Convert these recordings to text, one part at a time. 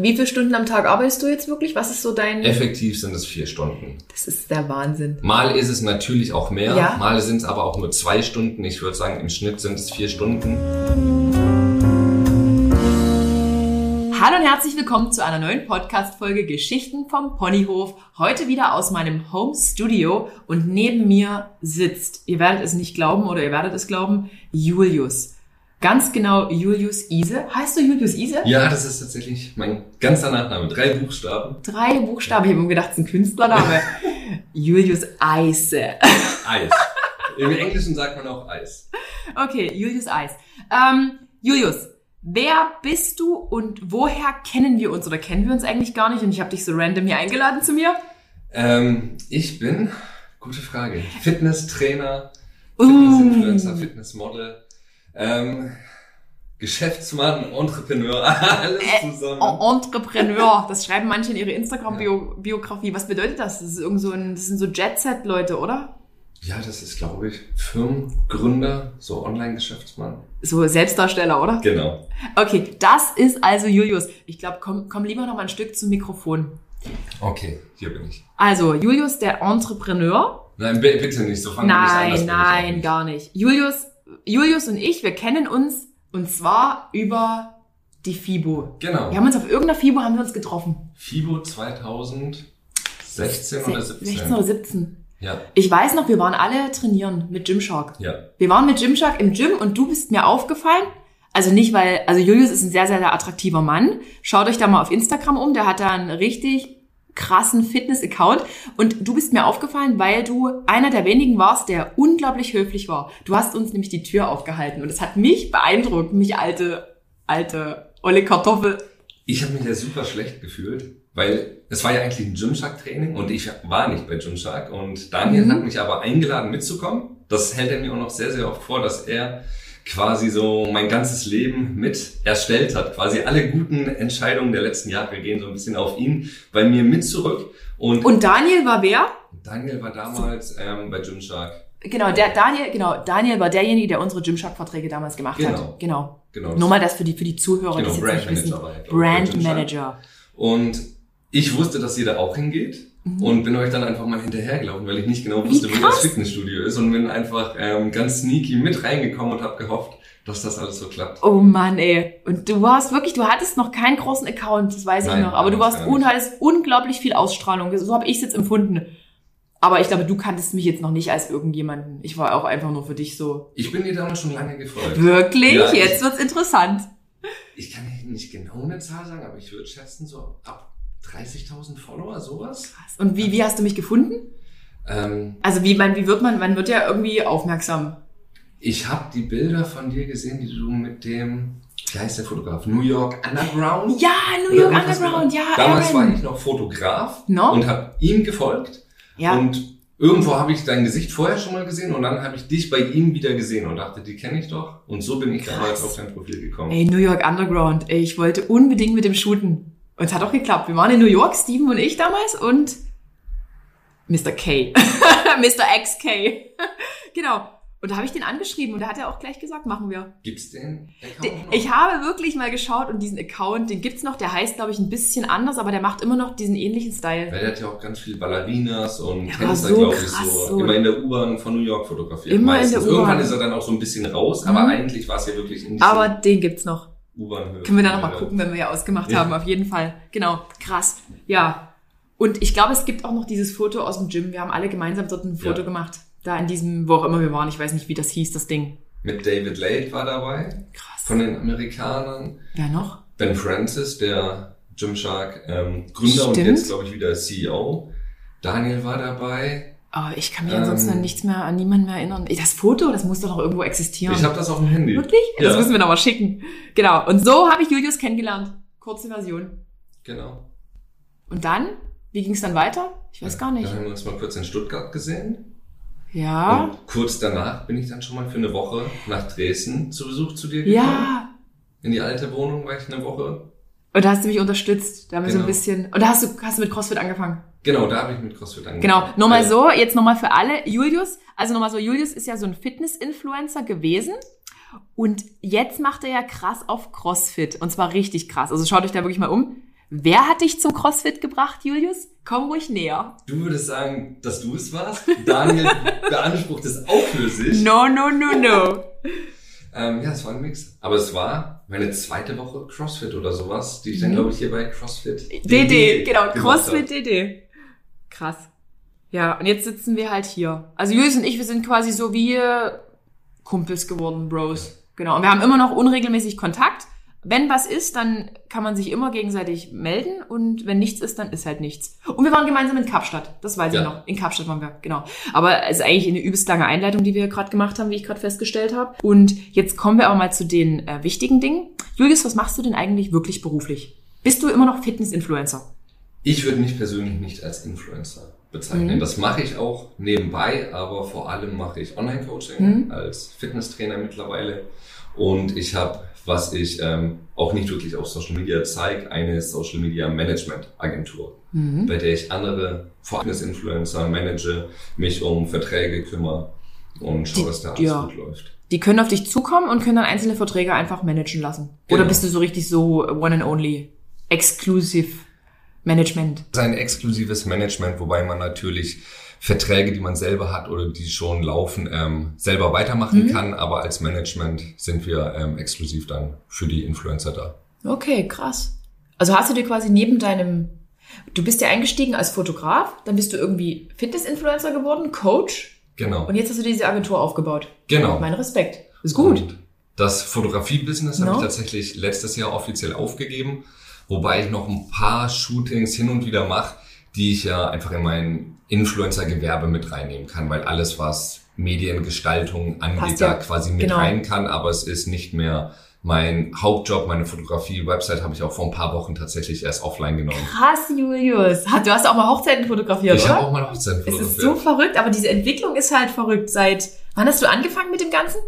Wie viele Stunden am Tag arbeitest du jetzt wirklich? Was ist so dein... Effektiv sind es vier Stunden. Das ist der Wahnsinn. Mal ist es natürlich auch mehr, Ja. mal sind es aber auch nur zwei Stunden. Ich würde sagen, im Schnitt sind es vier Stunden. Hallo und herzlich willkommen zu einer neuen Podcast-Folge Geschichten vom Ponyhof. Heute wieder aus meinem Home Studio und neben mir sitzt, ihr werdet es nicht glauben oder ihr werdet es glauben, Julius. Ganz genau Julius Ise. Heißt du Julius Ise? Ja, das ist tatsächlich mein ganzer Nachname. Drei Buchstaben. Drei Buchstaben. Ich habe mir gedacht, es ist ein Künstlername. Julius Eise. Eis. Im Englischen sagt man auch Eis. Okay, Julius Eis. Ähm, Julius, wer bist du und woher kennen wir uns oder kennen wir uns eigentlich gar nicht? Und ich habe dich so random hier eingeladen zu mir. Ähm, ich bin, gute Frage, Fitnesstrainer, Uh. Fitnessinfluencer, Fitnessmodel, ähm, Geschäftsmann, Entrepreneur, alles zusammen. En- Entrepreneur, das schreiben manche in ihre Instagram-Biografie. Was bedeutet das? Das ist irgend so ein, das sind so Jet-Set-Leute, oder? Ja, das ist, glaube ich, Firmengründer, so Online-Geschäftsmann. So Selbstdarsteller, oder? Genau. Okay, das ist also Julius. Ich glaube, komm, komm lieber noch mal ein Stück zum Mikrofon. Okay, hier bin ich. Also, Julius, der Entrepreneur. Nein, bi- bitte nicht, so fangen wir nicht an. Nein, nein, gar nicht. Julius, Julius und ich, wir kennen uns und zwar über die FIBO. Genau. Wir haben uns auf irgendeiner FIBO haben wir uns getroffen. FIBO 2016 oder 17? 16 oder 17. Ja, Ich weiß noch, wir waren alle trainieren mit Gymshark. ja. Wir waren mit Gymshark im Gym und du bist mir aufgefallen. Also nicht, weil, also Julius ist ein sehr, sehr, sehr attraktiver Mann. Schaut euch da mal auf Instagram um, der hat da einen richtig krassen Fitness-Account. Und du bist mir aufgefallen, weil du einer der wenigen warst, der unglaublich höflich war. Du hast uns nämlich die Tür aufgehalten und es hat mich beeindruckt, mich alte, alte, olle Kartoffel. Ich habe mich ja super schlecht gefühlt, weil es war ja eigentlich ein Gymshark-Training und ich war nicht bei Gymshark und Daniel Mhm. hat mich aber eingeladen mitzukommen. Das hält er mir auch noch sehr, sehr oft vor, dass er quasi so mein ganzes Leben mit erstellt hat. Quasi alle guten Entscheidungen der letzten Jahre gehen so ein bisschen auf ihn, bei mir mit zurück. Und, Und Daniel war wer? Daniel war damals ähm, bei Gymshark. Genau, der Daniel, genau, Daniel war derjenige, der unsere Gymshark-Verträge damals gemacht Genau. hat. Genau. Genau. Nur mal das für die, für die Zuhörer, Genau, die jetzt nicht wissen. Brandmanager war Brand. Manager. Und ich wusste, dass da auch hingeht und bin euch dann einfach mal hinterhergelaufen, weil ich nicht genau wusste, Mhm. Wie wo das. Fitnessstudio ist und bin einfach ähm, ganz sneaky mit reingekommen und habe gehofft, dass das alles so klappt. Oh Mann, ey. Und du warst wirklich, du hattest noch keinen großen Account, das weiß ich Nein, noch. Aber du warst gar nicht. un, hattest unglaublich viel Ausstrahlung. So habe ich es jetzt empfunden. Aber ich glaube, du kanntest mich jetzt noch nicht als irgendjemanden. Ich war auch einfach nur für dich so. Ich bin dir damals schon lange gefolgt. Wirklich? Ja, ich- jetzt wird's interessant. Ich kann nicht genau eine Zahl sagen, aber ich würde schätzen, so ab 30.000 Follower, sowas. Und wie, wie hast du mich gefunden? Ähm, Also wie, man, wie wird man, man wird ja irgendwie aufmerksam. ich habe die Bilder von dir gesehen, die du mit dem, wie heißt der Fotograf? New York Underground? Ja, New York Underground, ja. Damals Aaron. war ich noch Fotograf No? und habe ihm gefolgt. Ja. Und irgendwo habe ich dein Gesicht vorher schon mal gesehen und dann habe ich dich bei ihm wieder gesehen und dachte, die kenne ich doch. Und so bin ich Krass. damals auf dein Profil gekommen. Ey, New York Underground. Ey, ich wollte unbedingt mit dem shooten. Und es hat auch geklappt. Wir waren in New York, Steven und ich damals und Mr. K. Mr. XK. genau. Und da habe ich den angeschrieben und da hat er auch gleich gesagt, machen wir. Gibt's den? Ich habe wirklich mal geschaut und diesen Account, den gibt's noch, der heißt, glaube ich, ein bisschen anders, aber der macht immer noch diesen ähnlichen Style. Weil der hat ja auch ganz viel Ballerinas und Ja, Tänzer, so glaube ich, so, so. immer in der U-Bahn von New York fotografiert. Immer in meistens. der U-Bahn. Irgendwann ist er dann auch so ein bisschen raus, aber Mhm. eigentlich war es ja wirklich in Aber den gibt's noch. U-Bahn-Höhe. Können wir da nochmal gucken, wenn wir ja ausgemacht Ja. haben, auf jeden Fall. Genau, krass. Ja. Und ich glaube, es gibt auch noch dieses Foto aus dem Gym. Wir haben alle gemeinsam dort ein Foto Ja. gemacht. Da in diesem, wo auch immer wir waren. Ich weiß nicht, wie das hieß, das Ding. Mit David Lade war dabei, Krass. von den Amerikanern. Wer noch? Ben Francis, der Gymshark ähm, Gründer und Stimmt. jetzt, glaube ich, wieder CEO. Daniel war dabei. Oh, ich kann mich Ähm. ansonsten an nichts mehr, an niemanden mehr erinnern. Das Foto, das muss doch noch irgendwo existieren. Ich habe das auf dem Handy. Wirklich? Das Ja. müssen wir noch mal schicken. Genau. Und so habe ich Julius kennengelernt. Kurze Version. Genau. Und dann? Wie ging es dann weiter? Ich weiß gar nicht. Dann haben wir uns mal kurz in Stuttgart gesehen. Ja. Und kurz danach bin ich dann schon mal für eine Woche nach Dresden zu Besuch zu dir gekommen. Ja. In die alte Wohnung war ich eine Woche. Und da hast du mich unterstützt. Da haben wir so ein Genau. bisschen. Und da hast du, hast du mit CrossFit angefangen. Genau, da habe ich mit CrossFit angefangen. Genau, nochmal so, jetzt nochmal für alle. Julius, also nochmal so, Julius ist ja so ein Fitness-Influencer gewesen. Und jetzt macht er ja krass auf CrossFit. Und zwar richtig krass. Also schaut euch da wirklich mal um. Wer hat dich zum CrossFit gebracht, Julius? Komm ruhig näher. Du würdest sagen, dass du es warst. Daniel beansprucht es auch für sich. No, no, no, no. Ähm, ja, es war ein Mix. Aber es war meine zweite Woche CrossFit oder sowas, die ich dann, Mhm. glaube ich, hier bei CrossFit DD, genau, CrossFit. DD. Krass. Ja, und jetzt sitzen wir halt hier. Also Julius und ich, wir sind quasi so wie Kumpels geworden, Bros. Genau. Und wir haben immer noch unregelmäßig Kontakt. Wenn was ist, dann kann man sich immer gegenseitig melden und wenn nichts ist, dann ist halt nichts. Und wir waren gemeinsam in Kapstadt, das weiß Ja. ich noch. In Kapstadt waren wir, genau. Aber es ist eigentlich eine übelst lange Einleitung, die wir gerade gemacht haben, wie ich gerade festgestellt habe. Und jetzt kommen wir aber mal zu den äh, wichtigen Dingen. Julius, was machst du denn eigentlich wirklich beruflich? Bist du immer noch Fitness-Influencer? Ich würde mich persönlich nicht als Influencer bezeichnen. Mhm. Das mache ich auch nebenbei, aber vor allem mache ich Online-Coaching Mhm. als Fitnesstrainer mittlerweile. Und ich habe, was ich ähm, auch nicht wirklich auf Social Media zeige, eine Social Media Management Agentur, Mhm. bei der ich andere Fitness-Influencer manage, mich um Verträge kümmere und schaue, dass da alles ja. gut läuft. Die können auf dich zukommen und können dann einzelne Verträge einfach managen lassen. Oder Genau. bist du so richtig so one and only, exclusive Management? Das ist ein exklusives Management, wobei man natürlich Verträge, die man selber hat oder die schon laufen, ähm, selber weitermachen Mhm. kann. Aber als Management sind wir ähm, exklusiv dann für die Influencer da. Okay, krass. Also hast du dir quasi neben deinem, du bist ja eingestiegen als Fotograf, dann bist du irgendwie Fitness-Influencer geworden, Coach Genau. und jetzt hast du diese Agentur aufgebaut. Genau. Mein Respekt. Ist gut. Und das Fotografie-Business No. habe ich tatsächlich letztes Jahr offiziell aufgegeben, wobei ich noch ein paar Shootings hin und wieder mache, die ich ja einfach in mein Influencer-Gewerbe mit reinnehmen kann, weil alles, was Mediengestaltung angeht, ja. da quasi mit Genau. rein kann, aber es ist nicht mehr mein Hauptjob, meine Fotografie-Website habe ich auch vor ein paar Wochen tatsächlich erst offline genommen. Krass, Julius. Du hast auch mal Hochzeiten fotografiert, Ich oder? habe auch mal Hochzeiten es ist fotografiert. so verrückt, aber diese Entwicklung ist halt verrückt. Seit wann hast du angefangen mit dem Ganzen?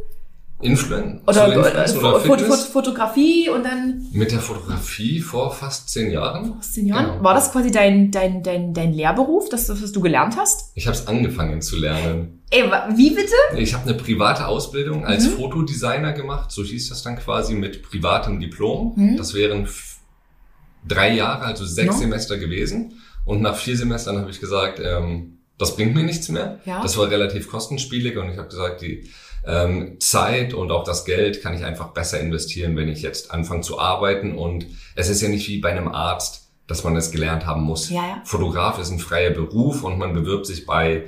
Influen Oder, Influencer oder, oder Fo- Fo- Fitness? Fotografie und dann Mit der Fotografie vor fast zehn Jahren. vor zehn Jahren. Genau. War das quasi dein, dein, dein, dein Lehrberuf, das, was du gelernt hast? Ich habe es angefangen zu lernen. Ey, wie bitte? Ich habe eine private Ausbildung als Mhm. Fotodesigner gemacht, so hieß das dann quasi mit privatem Diplom. Mhm. Das wären drei Jahre, also sechs No. Semester gewesen. Und nach vier Semestern habe ich gesagt, ähm, das bringt mir nichts mehr. Ja. Das war relativ kostenspielig und ich habe gesagt, die ähm, Zeit und auch das Geld kann ich einfach besser investieren, wenn ich jetzt anfange zu arbeiten. Und es ist ja nicht wie bei einem Arzt, dass man es gelernt haben muss. Ja, ja. Fotograf ist ein freier Beruf und man bewirbt sich bei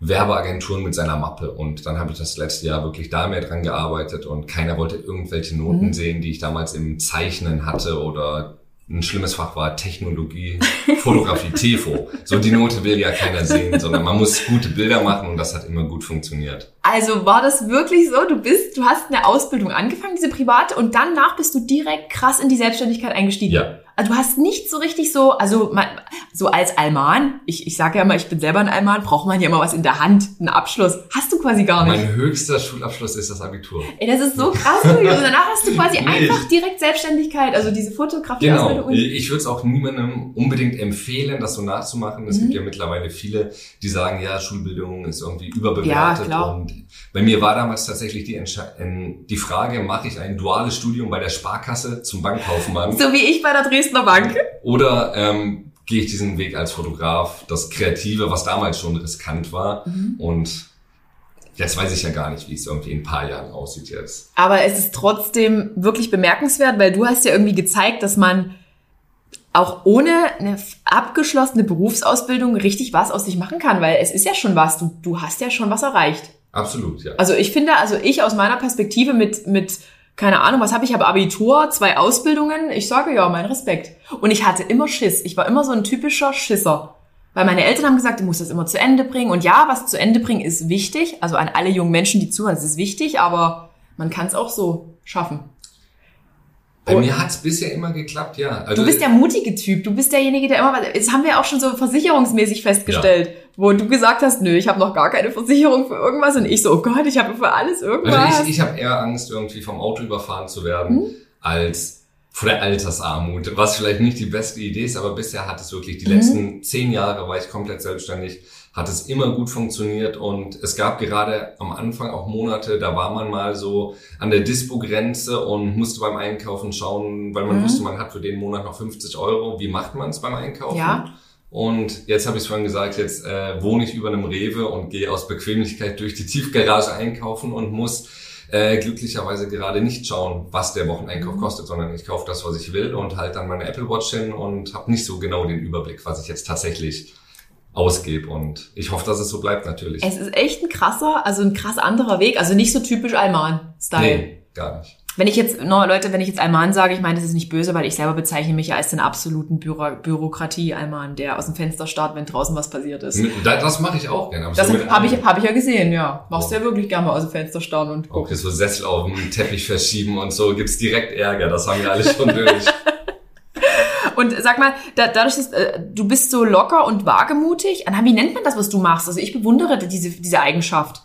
Werbeagenturen mit seiner Mappe. Und dann habe ich das letzte Jahr wirklich da mehr dran gearbeitet und keiner wollte irgendwelche Noten Mhm. sehen, die ich damals im Zeichnen hatte oder ein schlimmes Fach war Technologie, Fotografie, TEFO. So die Note will ja keiner sehen, sondern man muss gute Bilder machen und das hat immer gut funktioniert. Also war das wirklich so? Du bist, du hast eine Ausbildung angefangen, diese private, und danach bist du direkt krass in die Selbstständigkeit eingestiegen. Ja. Also du hast nicht so richtig so, also man, so als Alman, ich, ich sage ja immer, ich bin selber ein Alman, braucht man ja immer was in der Hand, einen Abschluss. Hast du quasi gar nicht. Mein höchster Schulabschluss ist das Abitur. Ey, das ist so krass. Und danach hast du quasi Nee. einfach direkt Selbstständigkeit, also diese Fotografie. Genau. Ich würde es auch niemandem unbedingt empfehlen, das so nachzumachen. Es Mhm. gibt ja mittlerweile viele, die sagen, ja, Schulbildung ist irgendwie überbewertet. Ja. Und bei mir war damals tatsächlich die, Entsche- ähm, die Frage, mache ich ein duales Studium bei der Sparkasse zum Bankkaufmann So wie ich bei der Dresdner Bank. oder ähm, gehe ich diesen Weg als Fotograf, das Kreative, was damals schon riskant war. Mhm. Und jetzt weiß ich ja gar nicht, wie es irgendwie in ein paar Jahren aussieht jetzt. Aber es ist trotzdem wirklich bemerkenswert, weil du hast ja irgendwie gezeigt, dass man auch ohne eine abgeschlossene Berufsausbildung richtig was aus sich machen kann, weil es ist ja schon was. Du, du hast ja schon was erreicht. Absolut, ja. Also ich finde, also ich aus meiner Perspektive mit, mit keine Ahnung, was habe ich, habe Abitur, zwei Ausbildungen, ich sage ja, mein Respekt. Und ich hatte immer Schiss. Ich war immer so ein typischer Schisser. Weil meine Eltern haben gesagt, du musst das immer zu Ende bringen. Und ja, was zu Ende bringen ist wichtig. Also an alle jungen Menschen, die zuhören, es ist wichtig, aber man kann es auch so schaffen. Bei Und- mir hat es bisher immer geklappt, ja. Also Du bist der mutige Typ. Du bist derjenige, der immer, das haben wir auch schon so versicherungsmäßig festgestellt, wo du gesagt hast, nö, ich habe noch gar keine Versicherung für irgendwas und ich so, oh Gott, ich habe für alles irgendwas. Also ich, ich habe eher Angst, irgendwie vom Auto überfahren zu werden, Mhm. als vor der Altersarmut. Was vielleicht nicht die beste Idee ist, aber bisher hat es wirklich die Mhm. letzten zehn Jahre war ich komplett selbstständig, hat es immer gut funktioniert und es gab gerade am Anfang auch Monate, da war man mal so an der Dispo-Grenze und musste beim Einkaufen schauen, weil man Mhm. wusste, man hat für den Monat noch 50 Euro. Wie macht man es beim Einkaufen? Ja. Und jetzt habe ich vorhin gesagt, jetzt äh, wohne ich über einem Rewe und gehe aus Bequemlichkeit durch die Tiefgarage einkaufen und muss äh, glücklicherweise gerade nicht schauen, was der Wocheneinkauf Mhm. kostet, sondern ich kaufe das, was ich will und halt dann meine Apple Watch hin und habe nicht so genau den Überblick, was ich jetzt tatsächlich ausgebe. Und ich hoffe, dass es so bleibt natürlich. Es ist echt ein krasser, also ein krass anderer Weg. Also nicht so typisch Alman-Style. nee, gar nicht. Wenn ich jetzt, no, Leute, wenn ich jetzt Alman sage, ich meine, das ist nicht böse, weil ich selber bezeichne mich ja als den absoluten Büro Bürokratie-Alman, der aus dem Fenster starrt, wenn draußen was passiert ist. Da- Das mache ich auch gerne. Das so habe ich, hab ich ja gesehen, ja. Machst du ja wirklich gerne mal aus dem Fenster starren und gucken. so Sessel auf dem Teppich verschieben und so gibt's direkt Ärger. Das haben wir alle schon durch. Und sag mal, da, dadurch, dass äh, du bist so locker und wagemutig, Anna, wie nennt man das, was du machst? Also ich bewundere diese, diese Eigenschaft.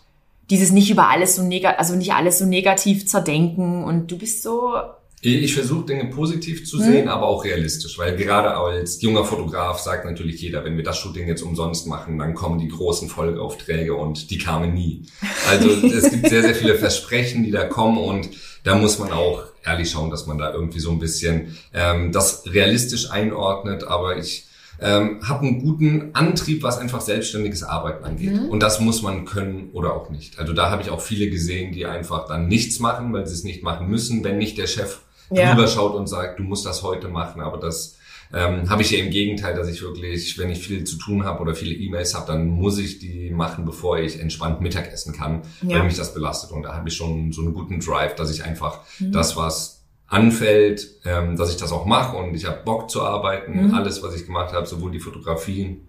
Dieses nicht über alles so negativ, also nicht alles so negativ zerdenken und du bist so, Ich, ich versuche Dinge positiv zu Mhm. sehen, aber auch realistisch, weil gerade als junger Fotograf sagt natürlich jeder, wenn wir das Shooting jetzt umsonst machen, dann kommen die großen Folgeaufträge und die kamen nie. Also es gibt sehr, sehr viele Versprechen, die da kommen und da muss man auch ehrlich schauen, dass man da irgendwie so ein bisschen ähm, das realistisch einordnet, aber ich ähm, habe einen guten Antrieb, was einfach selbstständiges Arbeiten angeht. Mhm. Und das muss man können oder auch nicht. Also da habe ich auch viele gesehen, die einfach dann nichts machen, weil sie es nicht machen müssen, wenn nicht der Chef Ja. drüber schaut und sagt, du musst das heute machen. Aber das ähm, habe ich ja im Gegenteil, dass ich wirklich, wenn ich viel zu tun habe oder viele E-Mails habe, dann muss ich die machen, bevor ich entspannt Mittag essen kann, Ja. weil mich das belastet. Und da habe ich schon so einen guten Drive, dass ich einfach Mhm. das, was anfällt, ähm, dass ich das auch mache und ich habe Bock zu arbeiten. Mhm. Alles, was ich gemacht habe, sowohl die Fotografie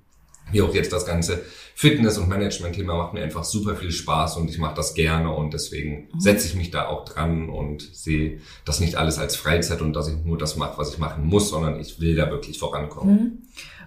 wie auch jetzt das ganze Fitness- und Management-Thema macht mir einfach super viel Spaß und ich mache das gerne und deswegen Mhm. setze ich mich da auch dran und sehe das nicht alles als Freizeit und dass ich nur das mache, was ich machen muss, sondern ich will da wirklich vorankommen. Mhm.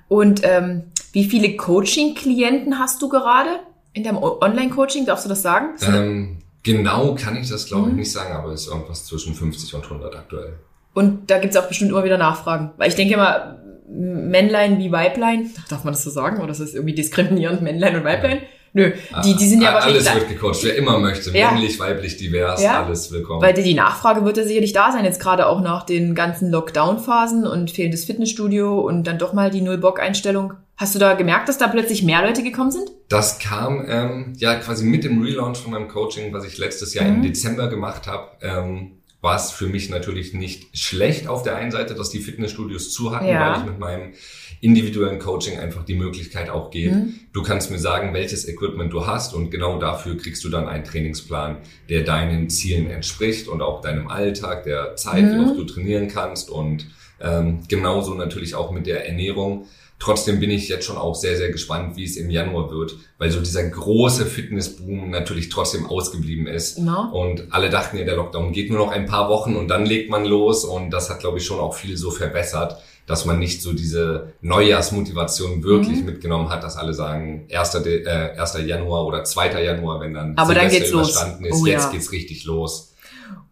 Und ähm, wie viele Coaching-Klienten hast du gerade in deinem Online-Coaching? Darfst du das sagen? Ähm, genau kann ich das glaube ich Mhm. nicht sagen, aber es ist irgendwas zwischen 50 und 100 aktuell. Und da gibt's auch bestimmt immer wieder Nachfragen. Weil ich denke immer, Männlein wie Weiblein, darf man das so sagen? Oder ist das irgendwie diskriminierend, Männlein und Weiblein? Nö, die, die sind ja Ah, wahrscheinlich... Alles wird gecoacht, wer immer möchte, Ja. männlich, weiblich, divers, Ja. alles willkommen. Weil die, die Nachfrage wird ja sicherlich da sein, jetzt gerade auch nach den ganzen Lockdown-Phasen und fehlendes Fitnessstudio und dann doch mal die Null-Bock-Einstellung. Hast du da gemerkt, dass da plötzlich mehr Leute gekommen sind? Das kam ähm, ja quasi mit dem Relaunch von meinem Coaching, was ich letztes Jahr Mhm. im Dezember gemacht habe. Ähm, war es für mich natürlich nicht schlecht auf der einen Seite, dass die Fitnessstudios zu hatten, Ja. weil ich mit meinem individuellen Coaching einfach die Möglichkeit auch gebe. Mhm. Du kannst mir sagen, welches Equipment du hast und genau dafür kriegst du dann einen Trainingsplan, der deinen Zielen entspricht und auch deinem Alltag, der Zeit, wie Mhm. oft du trainieren kannst und ähm, genauso natürlich auch mit der Ernährung. Trotzdem bin ich jetzt schon auch sehr, sehr gespannt, wie es im Januar wird, weil so dieser große Fitnessboom natürlich trotzdem ausgeblieben ist. Na? Und alle dachten ja, der Lockdown geht nur noch ein paar Wochen und dann legt man los. Und das hat, glaube ich, schon auch viel so verbessert, dass man nicht so diese Neujahrsmotivation wirklich Mhm. mitgenommen hat, dass alle sagen, 1. De äh, 1. Januar oder 2. Januar, wenn dann Aber dann Silvester geht's los. überstanden ist, Oh jetzt ja. geht's richtig los.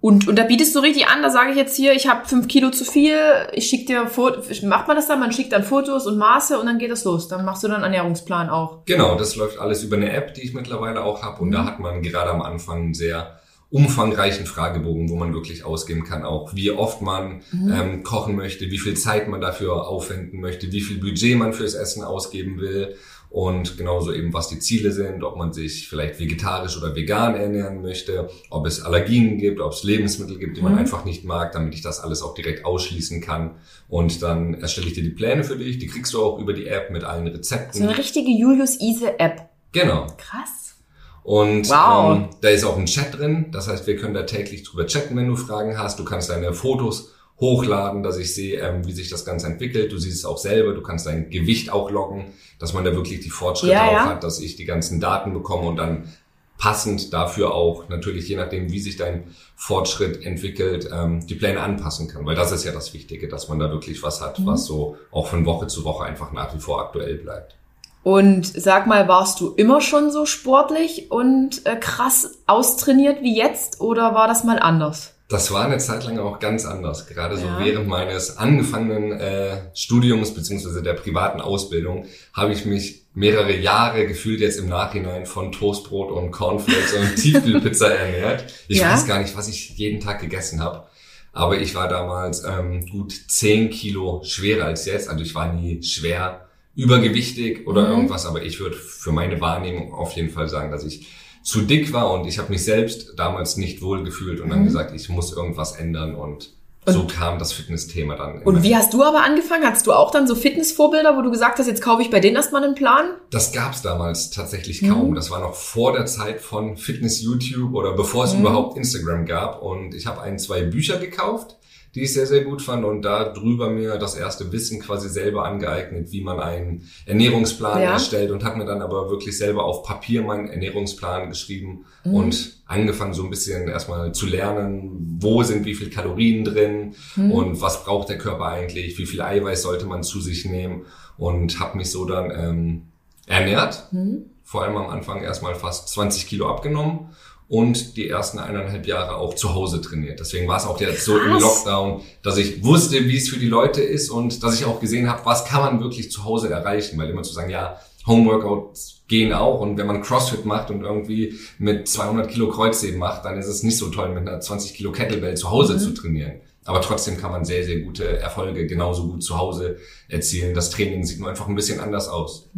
Und, und da bietest du richtig an, da sage ich jetzt hier, ich habe fünf Kilo zu viel, ich schicke dir Fotos, macht man das dann, man schickt dann Fotos und Maße und dann geht das los. Dann machst du dann einen Ernährungsplan auch. Genau, das läuft alles über eine App, die ich mittlerweile auch habe. Und Mhm. da hat man gerade am Anfang einen sehr umfangreichen Fragebogen, wo man wirklich ausgeben kann, auch wie oft man Mhm. ähm, kochen möchte, wie viel Zeit man dafür aufwenden möchte, wie viel Budget man fürs Essen ausgeben will und genauso eben, was die Ziele sind, ob man sich vielleicht vegetarisch oder vegan ernähren möchte, ob es Allergien gibt, ob es Lebensmittel gibt, die man Mhm. einfach nicht mag, damit ich das alles auch direkt ausschließen kann. Und dann erstelle ich dir die Pläne für dich, die kriegst du auch über die App mit allen Rezepten. So eine richtige Julius Ise App. Genau. Krass. Und Wow. ähm, da ist auch ein Chat drin. Das heißt, wir können da täglich drüber chatten, wenn du Fragen hast. Du kannst deine Fotos hochladen, dass ich sehe, ähm, wie sich das Ganze entwickelt. Du siehst es auch selber. Du kannst dein Gewicht auch loggen, dass man da wirklich die Fortschritte Ja, auch ja. hat, dass ich die ganzen Daten bekomme und dann passend dafür auch natürlich je nachdem, wie sich dein Fortschritt entwickelt, ähm, die Pläne anpassen kann. Weil das ist ja das Wichtige, dass man da wirklich was hat, Mhm. was so auch von Woche zu Woche einfach nach wie vor aktuell bleibt. Und sag mal, warst du immer schon so sportlich und äh, krass austrainiert wie jetzt oder war das mal anders? Das war eine Zeit lang auch ganz anders. Gerade so Ja. während meines angefangenen äh, Studiums beziehungsweise der privaten Ausbildung habe ich mich mehrere Jahre gefühlt jetzt im Nachhinein von Toastbrot und Cornflakes und Tiefkühlpizza ernährt. Ich Ja. weiß gar nicht, was ich jeden Tag gegessen habe. Aber ich war damals ähm, gut 10 Kilo schwerer als jetzt. Also ich war nie schwer übergewichtig oder Mhm. irgendwas, aber ich würde für meine Wahrnehmung auf jeden Fall sagen, dass ich zu dick war und ich habe mich selbst damals nicht wohl gefühlt und dann Mhm. gesagt, ich muss irgendwas ändern und, so kam das Fitnessthema dann. Und wie hast du aber angefangen? Hattest du auch dann so Fitnessvorbilder, wo du gesagt hast, jetzt kaufe ich bei denen erstmal einen Plan? Das gab's damals tatsächlich Mhm. kaum. Das war noch vor der Zeit von Fitness YouTube oder bevor es Mhm. überhaupt Instagram gab. Und ich habe ein, zwei Bücher gekauft, die ich sehr, sehr gut fand und da drüber mir das erste Wissen quasi selber angeeignet, wie man einen Ernährungsplan Ja. erstellt und habe mir dann aber wirklich selber auf Papier meinen Ernährungsplan geschrieben Mhm. und angefangen so ein bisschen erstmal zu lernen, wo sind wie viel Kalorien drin Mhm. und was braucht der Körper eigentlich, wie viel Eiweiß sollte man zu sich nehmen und habe mich so dann ähm, ernährt. Mhm. Vor allem am Anfang erstmal fast 20 Kilo abgenommen und die ersten eineinhalb Jahre auch zu Hause trainiert. Deswegen war es auch jetzt so im. Lockdown, dass ich wusste, wie es für die Leute ist und dass ich auch gesehen habe, was kann man wirklich zu Hause erreichen, weil immer zu sagen, ja, Homeworkouts gehen auch und wenn man CrossFit macht und irgendwie mit 200 Kilo Kreuzheben macht, dann ist es nicht so toll, mit einer 20 Kilo Kettlebell zu Hause Mhm. zu trainieren. Aber trotzdem kann man sehr, sehr gute Erfolge genauso gut zu Hause erzielen. Das Training sieht nur einfach ein bisschen anders aus.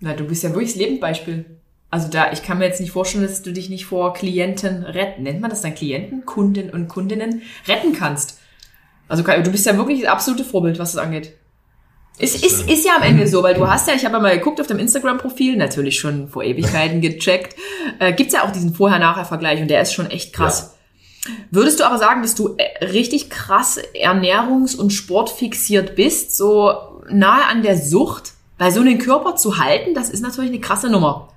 Na, du bist ja wirklich das Lebensbeispiel. Also da, ich kann mir jetzt nicht vorstellen, dass du dich nicht vor Klienten retten, nennt man das dann Klienten, Kunden und Kundinnen retten kannst. Also du bist ja wirklich das absolute Vorbild, was das angeht. Ist, Das ist, stimmt. ist ja am Ende so, weil du hast ja, ich habe ja mal geguckt auf deinem Instagram-Profil, natürlich schon vor Ewigkeiten gecheckt, äh, gibt's ja auch diesen Vorher-Nachher-Vergleich und der ist schon echt krass. Würdest du aber sagen, dass du äh, richtig krass ernährungs- und sportfixiert bist, so nahe an der Sucht? Weil so einen Körper zu halten, das ist natürlich eine krasse Nummer.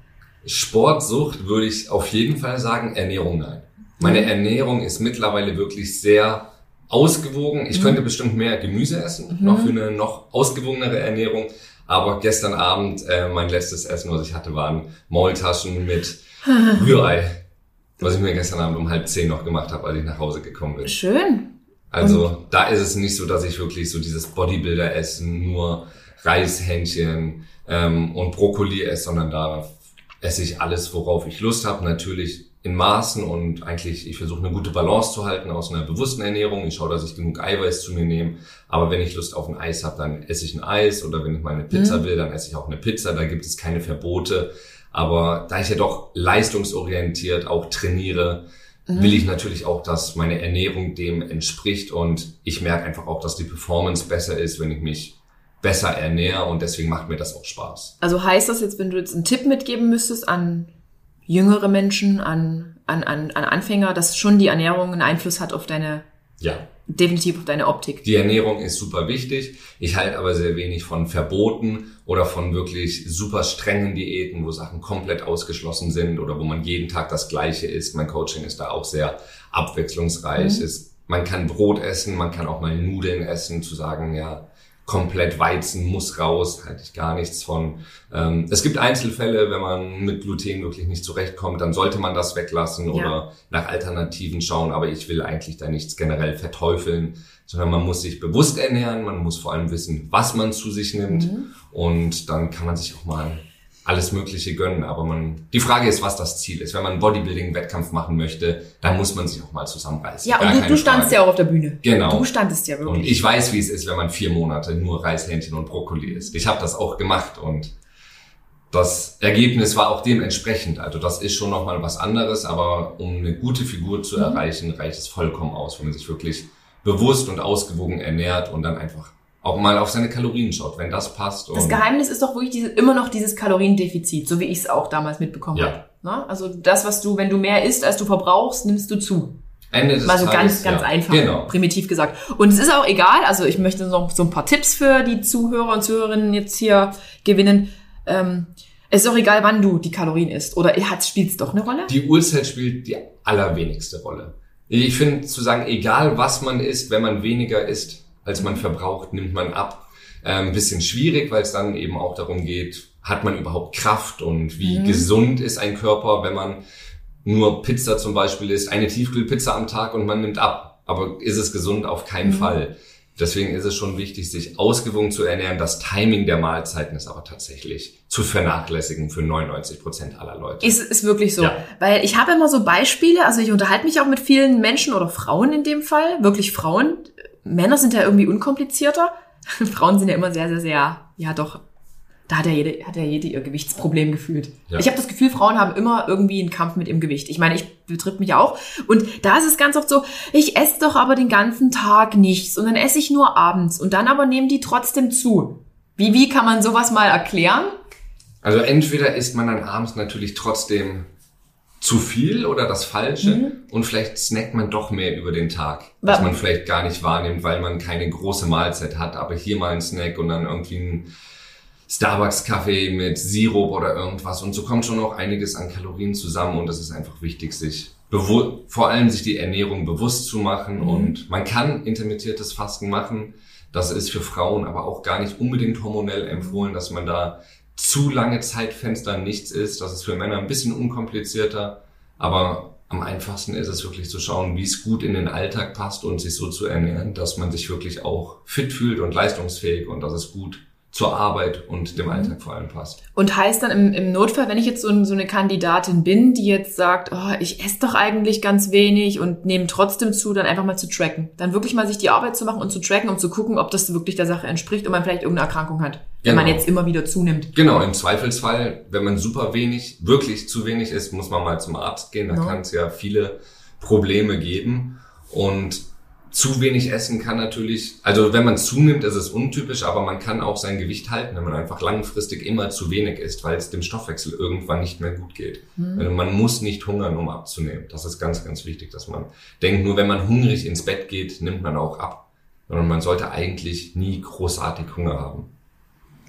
Sportsucht würde ich auf jeden Fall sagen, Ernährung nein. Meine Mhm. Ernährung ist mittlerweile wirklich sehr ausgewogen. Ich könnte bestimmt mehr Gemüse essen, noch für eine noch ausgewogenere Ernährung. Aber gestern Abend, äh, mein letztes Essen, was ich hatte, waren Maultaschen mit Rührei. Was ich mir gestern Abend um halb zehn noch gemacht habe, als ich nach Hause gekommen bin. Schön. Also da ist es nicht so, dass ich wirklich so dieses Bodybuilder-Essen, nur Reishähnchen ähm, und Brokkoli esse, sondern da esse ich alles, worauf ich Lust habe. Natürlich in Maßen und eigentlich, ich versuche eine gute Balance zu halten aus einer bewussten Ernährung. Ich schaue, dass ich genug Eiweiß zu mir nehme. Aber wenn ich Lust auf ein Eis habe, dann esse ich ein Eis. Oder wenn ich mal eine Pizza will, dann esse ich auch eine Pizza. Da gibt es keine Verbote. Aber da ich ja doch leistungsorientiert auch trainiere, will ich natürlich auch, dass meine Ernährung dem entspricht und ich merke einfach auch, dass die Performance besser ist, wenn ich mich besser ernähre und deswegen macht mir das auch Spaß. Also heißt das jetzt, wenn du jetzt einen Tipp mitgeben müsstest an jüngere Menschen, an, an, an, an Anfänger, dass schon die Ernährung einen Einfluss hat auf deine, Ja, definitiv auf deine Optik. die Ernährung ist super wichtig. Ich halte aber sehr wenig von Verboten oder von wirklich super strengen Diäten, wo Sachen komplett ausgeschlossen sind oder wo man jeden Tag das Gleiche isst. Mein Coaching ist da auch sehr abwechslungsreich. Es, man kann Brot essen, man kann auch mal Nudeln essen, zu sagen, ja, komplett Weizen muss raus, halte ich gar nichts von. Ähm, es gibt Einzelfälle, wenn man mit Gluten wirklich nicht zurechtkommt, dann sollte man das weglassen Ja. oder nach Alternativen schauen, aber ich will eigentlich da nichts generell verteufeln, sondern man muss sich bewusst ernähren, man muss vor allem wissen, was man zu sich nimmt und dann kann man sich auch mal alles Mögliche gönnen, aber man, die Frage ist, was das Ziel ist. Wenn man einen Bodybuilding-Wettkampf machen möchte, dann muss man sich auch mal zusammenreißen. Ja, Gar und du, du standst Frage. ja auch auf der Bühne. Genau. Du standest ja wirklich. Und ich weiß, wie es ist, wenn man vier Monate nur Reishähnchen und Brokkoli isst. Ich habe das auch gemacht und das Ergebnis war auch dementsprechend. Also das ist schon nochmal was anderes, aber um eine gute Figur zu erreichen, reicht es vollkommen aus, wenn man sich wirklich bewusst und ausgewogen ernährt und dann einfach auch mal auf seine Kalorien schaut, wenn das passt. das Geheimnis ist doch wirklich diese, immer noch dieses Kaloriendefizit, so wie ich es auch damals mitbekommen Ja. habe. Na? Also das, was du, wenn du mehr isst, als du verbrauchst, nimmst du zu. Ende des Mal so Tages, ganz, ganz ja. einfach, Genau. primitiv gesagt. Und es ist auch egal, also ich möchte noch so ein paar Tipps für die Zuhörer und Zuhörerinnen jetzt hier gewinnen. Ähm, es ist auch egal, wann du die Kalorien isst. Oder spielt es doch eine Rolle? Die Uhrzeit spielt die allerwenigste Rolle. Ich finde zu sagen, egal was man isst, wenn man weniger isst, als man verbraucht, nimmt man ab. Ein bisschen schwierig, weil es dann eben auch darum geht, hat man überhaupt Kraft und wie Mhm. gesund ist ein Körper, wenn man nur Pizza zum Beispiel isst, eine Tiefkühlpizza am Tag und man nimmt ab. Aber ist es gesund? Auf keinen Mhm. Fall. Deswegen ist es schon wichtig, sich ausgewogen zu ernähren. Das Timing der Mahlzeiten ist aber tatsächlich zu vernachlässigen für 99 Prozent aller Leute. Ist, ist wirklich so. Ja. Weil ich habe immer so Beispiele, also ich unterhalte mich auch mit vielen Menschen oder Frauen in dem Fall, wirklich Frauen. Männer sind ja irgendwie unkomplizierter. Frauen sind ja immer sehr, sehr, sehr, ja doch, da hat ja jede, hat ja jede ihr Gewichtsproblem gefühlt. Ja. Ich habe das Gefühl, Frauen haben immer irgendwie einen Kampf mit ihrem Gewicht. Ich meine, ich betrifft mich auch. Und da ist es ganz oft so, ich esse doch aber den ganzen Tag nichts und dann esse ich nur abends und dann aber nehmen die trotzdem zu. Wie, wie kann man sowas mal erklären? Also entweder isst man dann abends natürlich trotzdem zu viel oder das Falsche? Und vielleicht snackt man doch mehr über den Tag, was Wa- man vielleicht gar nicht wahrnimmt, weil man keine große Mahlzeit hat, aber hier mal ein Snack und dann irgendwie ein Starbucks-Kaffee mit Sirup oder irgendwas. Und so kommt schon auch einiges an Kalorien zusammen und es ist einfach wichtig, sich vor allem sich die Ernährung bewusst zu machen. Und man kann intermittiertes Fasten machen. Das ist für Frauen aber auch gar nicht unbedingt hormonell empfohlen, dass man da zu lange Zeitfenster nichts isst. Das ist für Männer ein bisschen unkomplizierter, aber am einfachsten ist es wirklich zu schauen, wie es gut in den Alltag passt und sich so zu ernähren, dass man sich wirklich auch fit fühlt und leistungsfähig und dass es gut zur Arbeit und dem Alltag vor allem passt. Und heißt dann im, im Notfall, wenn ich jetzt so, so eine Kandidatin bin, die jetzt sagt, oh, ich esse doch eigentlich ganz wenig und nehme trotzdem zu, dann einfach mal zu tracken. Dann wirklich mal sich die Arbeit zu machen und zu tracken, um zu gucken, ob das wirklich der Sache entspricht und man vielleicht irgendeine Erkrankung hat, wenn man Genau. jetzt immer wieder zunimmt. Genau, im Zweifelsfall, wenn man super wenig, wirklich zu wenig ist, muss man mal zum Arzt gehen. Da Ja. kann es ja viele Probleme geben. Und zu wenig essen kann natürlich, also wenn man zunimmt, ist es untypisch, aber man kann auch sein Gewicht halten, wenn man einfach langfristig immer zu wenig isst, weil es dem Stoffwechsel irgendwann nicht mehr gut geht. Also man muss nicht hungern, um abzunehmen. Das ist ganz, ganz wichtig, dass man denkt, nur wenn man hungrig ins Bett geht, nimmt man auch ab. Sondern man sollte eigentlich nie großartig Hunger haben.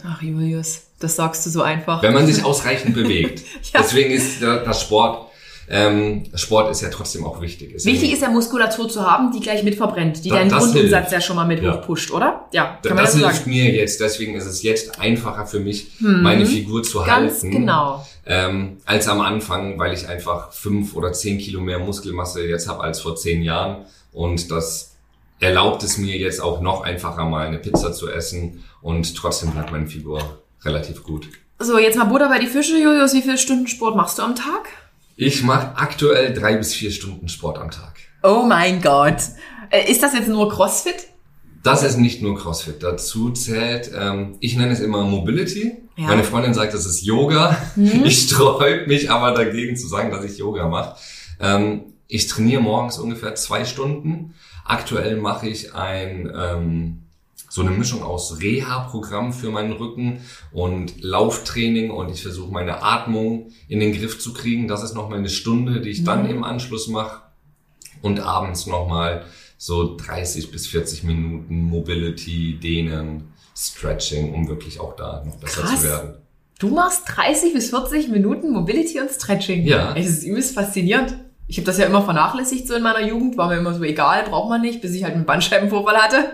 Ach, Julius, das sagst du so einfach. Wenn man sich ausreichend bewegt. Ja. Deswegen ist der, das Sport, ähm, Sport ist ja trotzdem auch wichtig. Ist Wichtig ja, ist ja Muskulatur zu haben, die gleich mitverbrennt, die Da- deinen Grundumsatz ja schon mal mit Ja. hochpusht, oder? Ja, Da- kann man das das hilft sagen. mir jetzt, deswegen ist es jetzt einfacher für mich, meine Figur zu. Ganz halten. genau. Ähm, als am Anfang, weil ich einfach fünf oder zehn Kilo mehr Muskelmasse jetzt habe als vor zehn Jahren. Und das erlaubt es mir jetzt auch noch einfacher mal eine Pizza zu essen und trotzdem bleibt meine Figur relativ gut. So, jetzt mal Butter bei die Fische, Julius. Wie viele Stunden Sport machst du am Tag? Ich mache aktuell drei bis vier Stunden Sport am Tag. Oh mein Gott. Äh, Ist das jetzt nur CrossFit? Das ist nicht nur CrossFit. Dazu zählt, ähm, ich nenne es immer Mobility. Ja. Mhm. Meine Freundin sagt, das ist Yoga. Ich sträub mich aber dagegen zu sagen, dass ich Yoga mache. Ähm, ich trainiere morgens ungefähr zwei Stunden. Aktuell mache ich ein ähm, so eine Mischung aus Reha-Programm für meinen Rücken und Lauftraining und ich versuche meine Atmung in den Griff zu kriegen. Das ist nochmal eine Stunde, die ich dann Mhm. im Anschluss mache und abends nochmal so 30 bis 40 Minuten Mobility, Dehnen, Stretching, um wirklich auch da noch besser Krass. zu werden. Du machst 30 bis 40 Minuten Mobility und Stretching. Ja. Das ist übelst faszinierend. Ich habe das ja immer vernachlässigt so in meiner Jugend. War mir immer so egal, braucht man nicht, bis ich halt einen Bandscheibenvorfall hatte.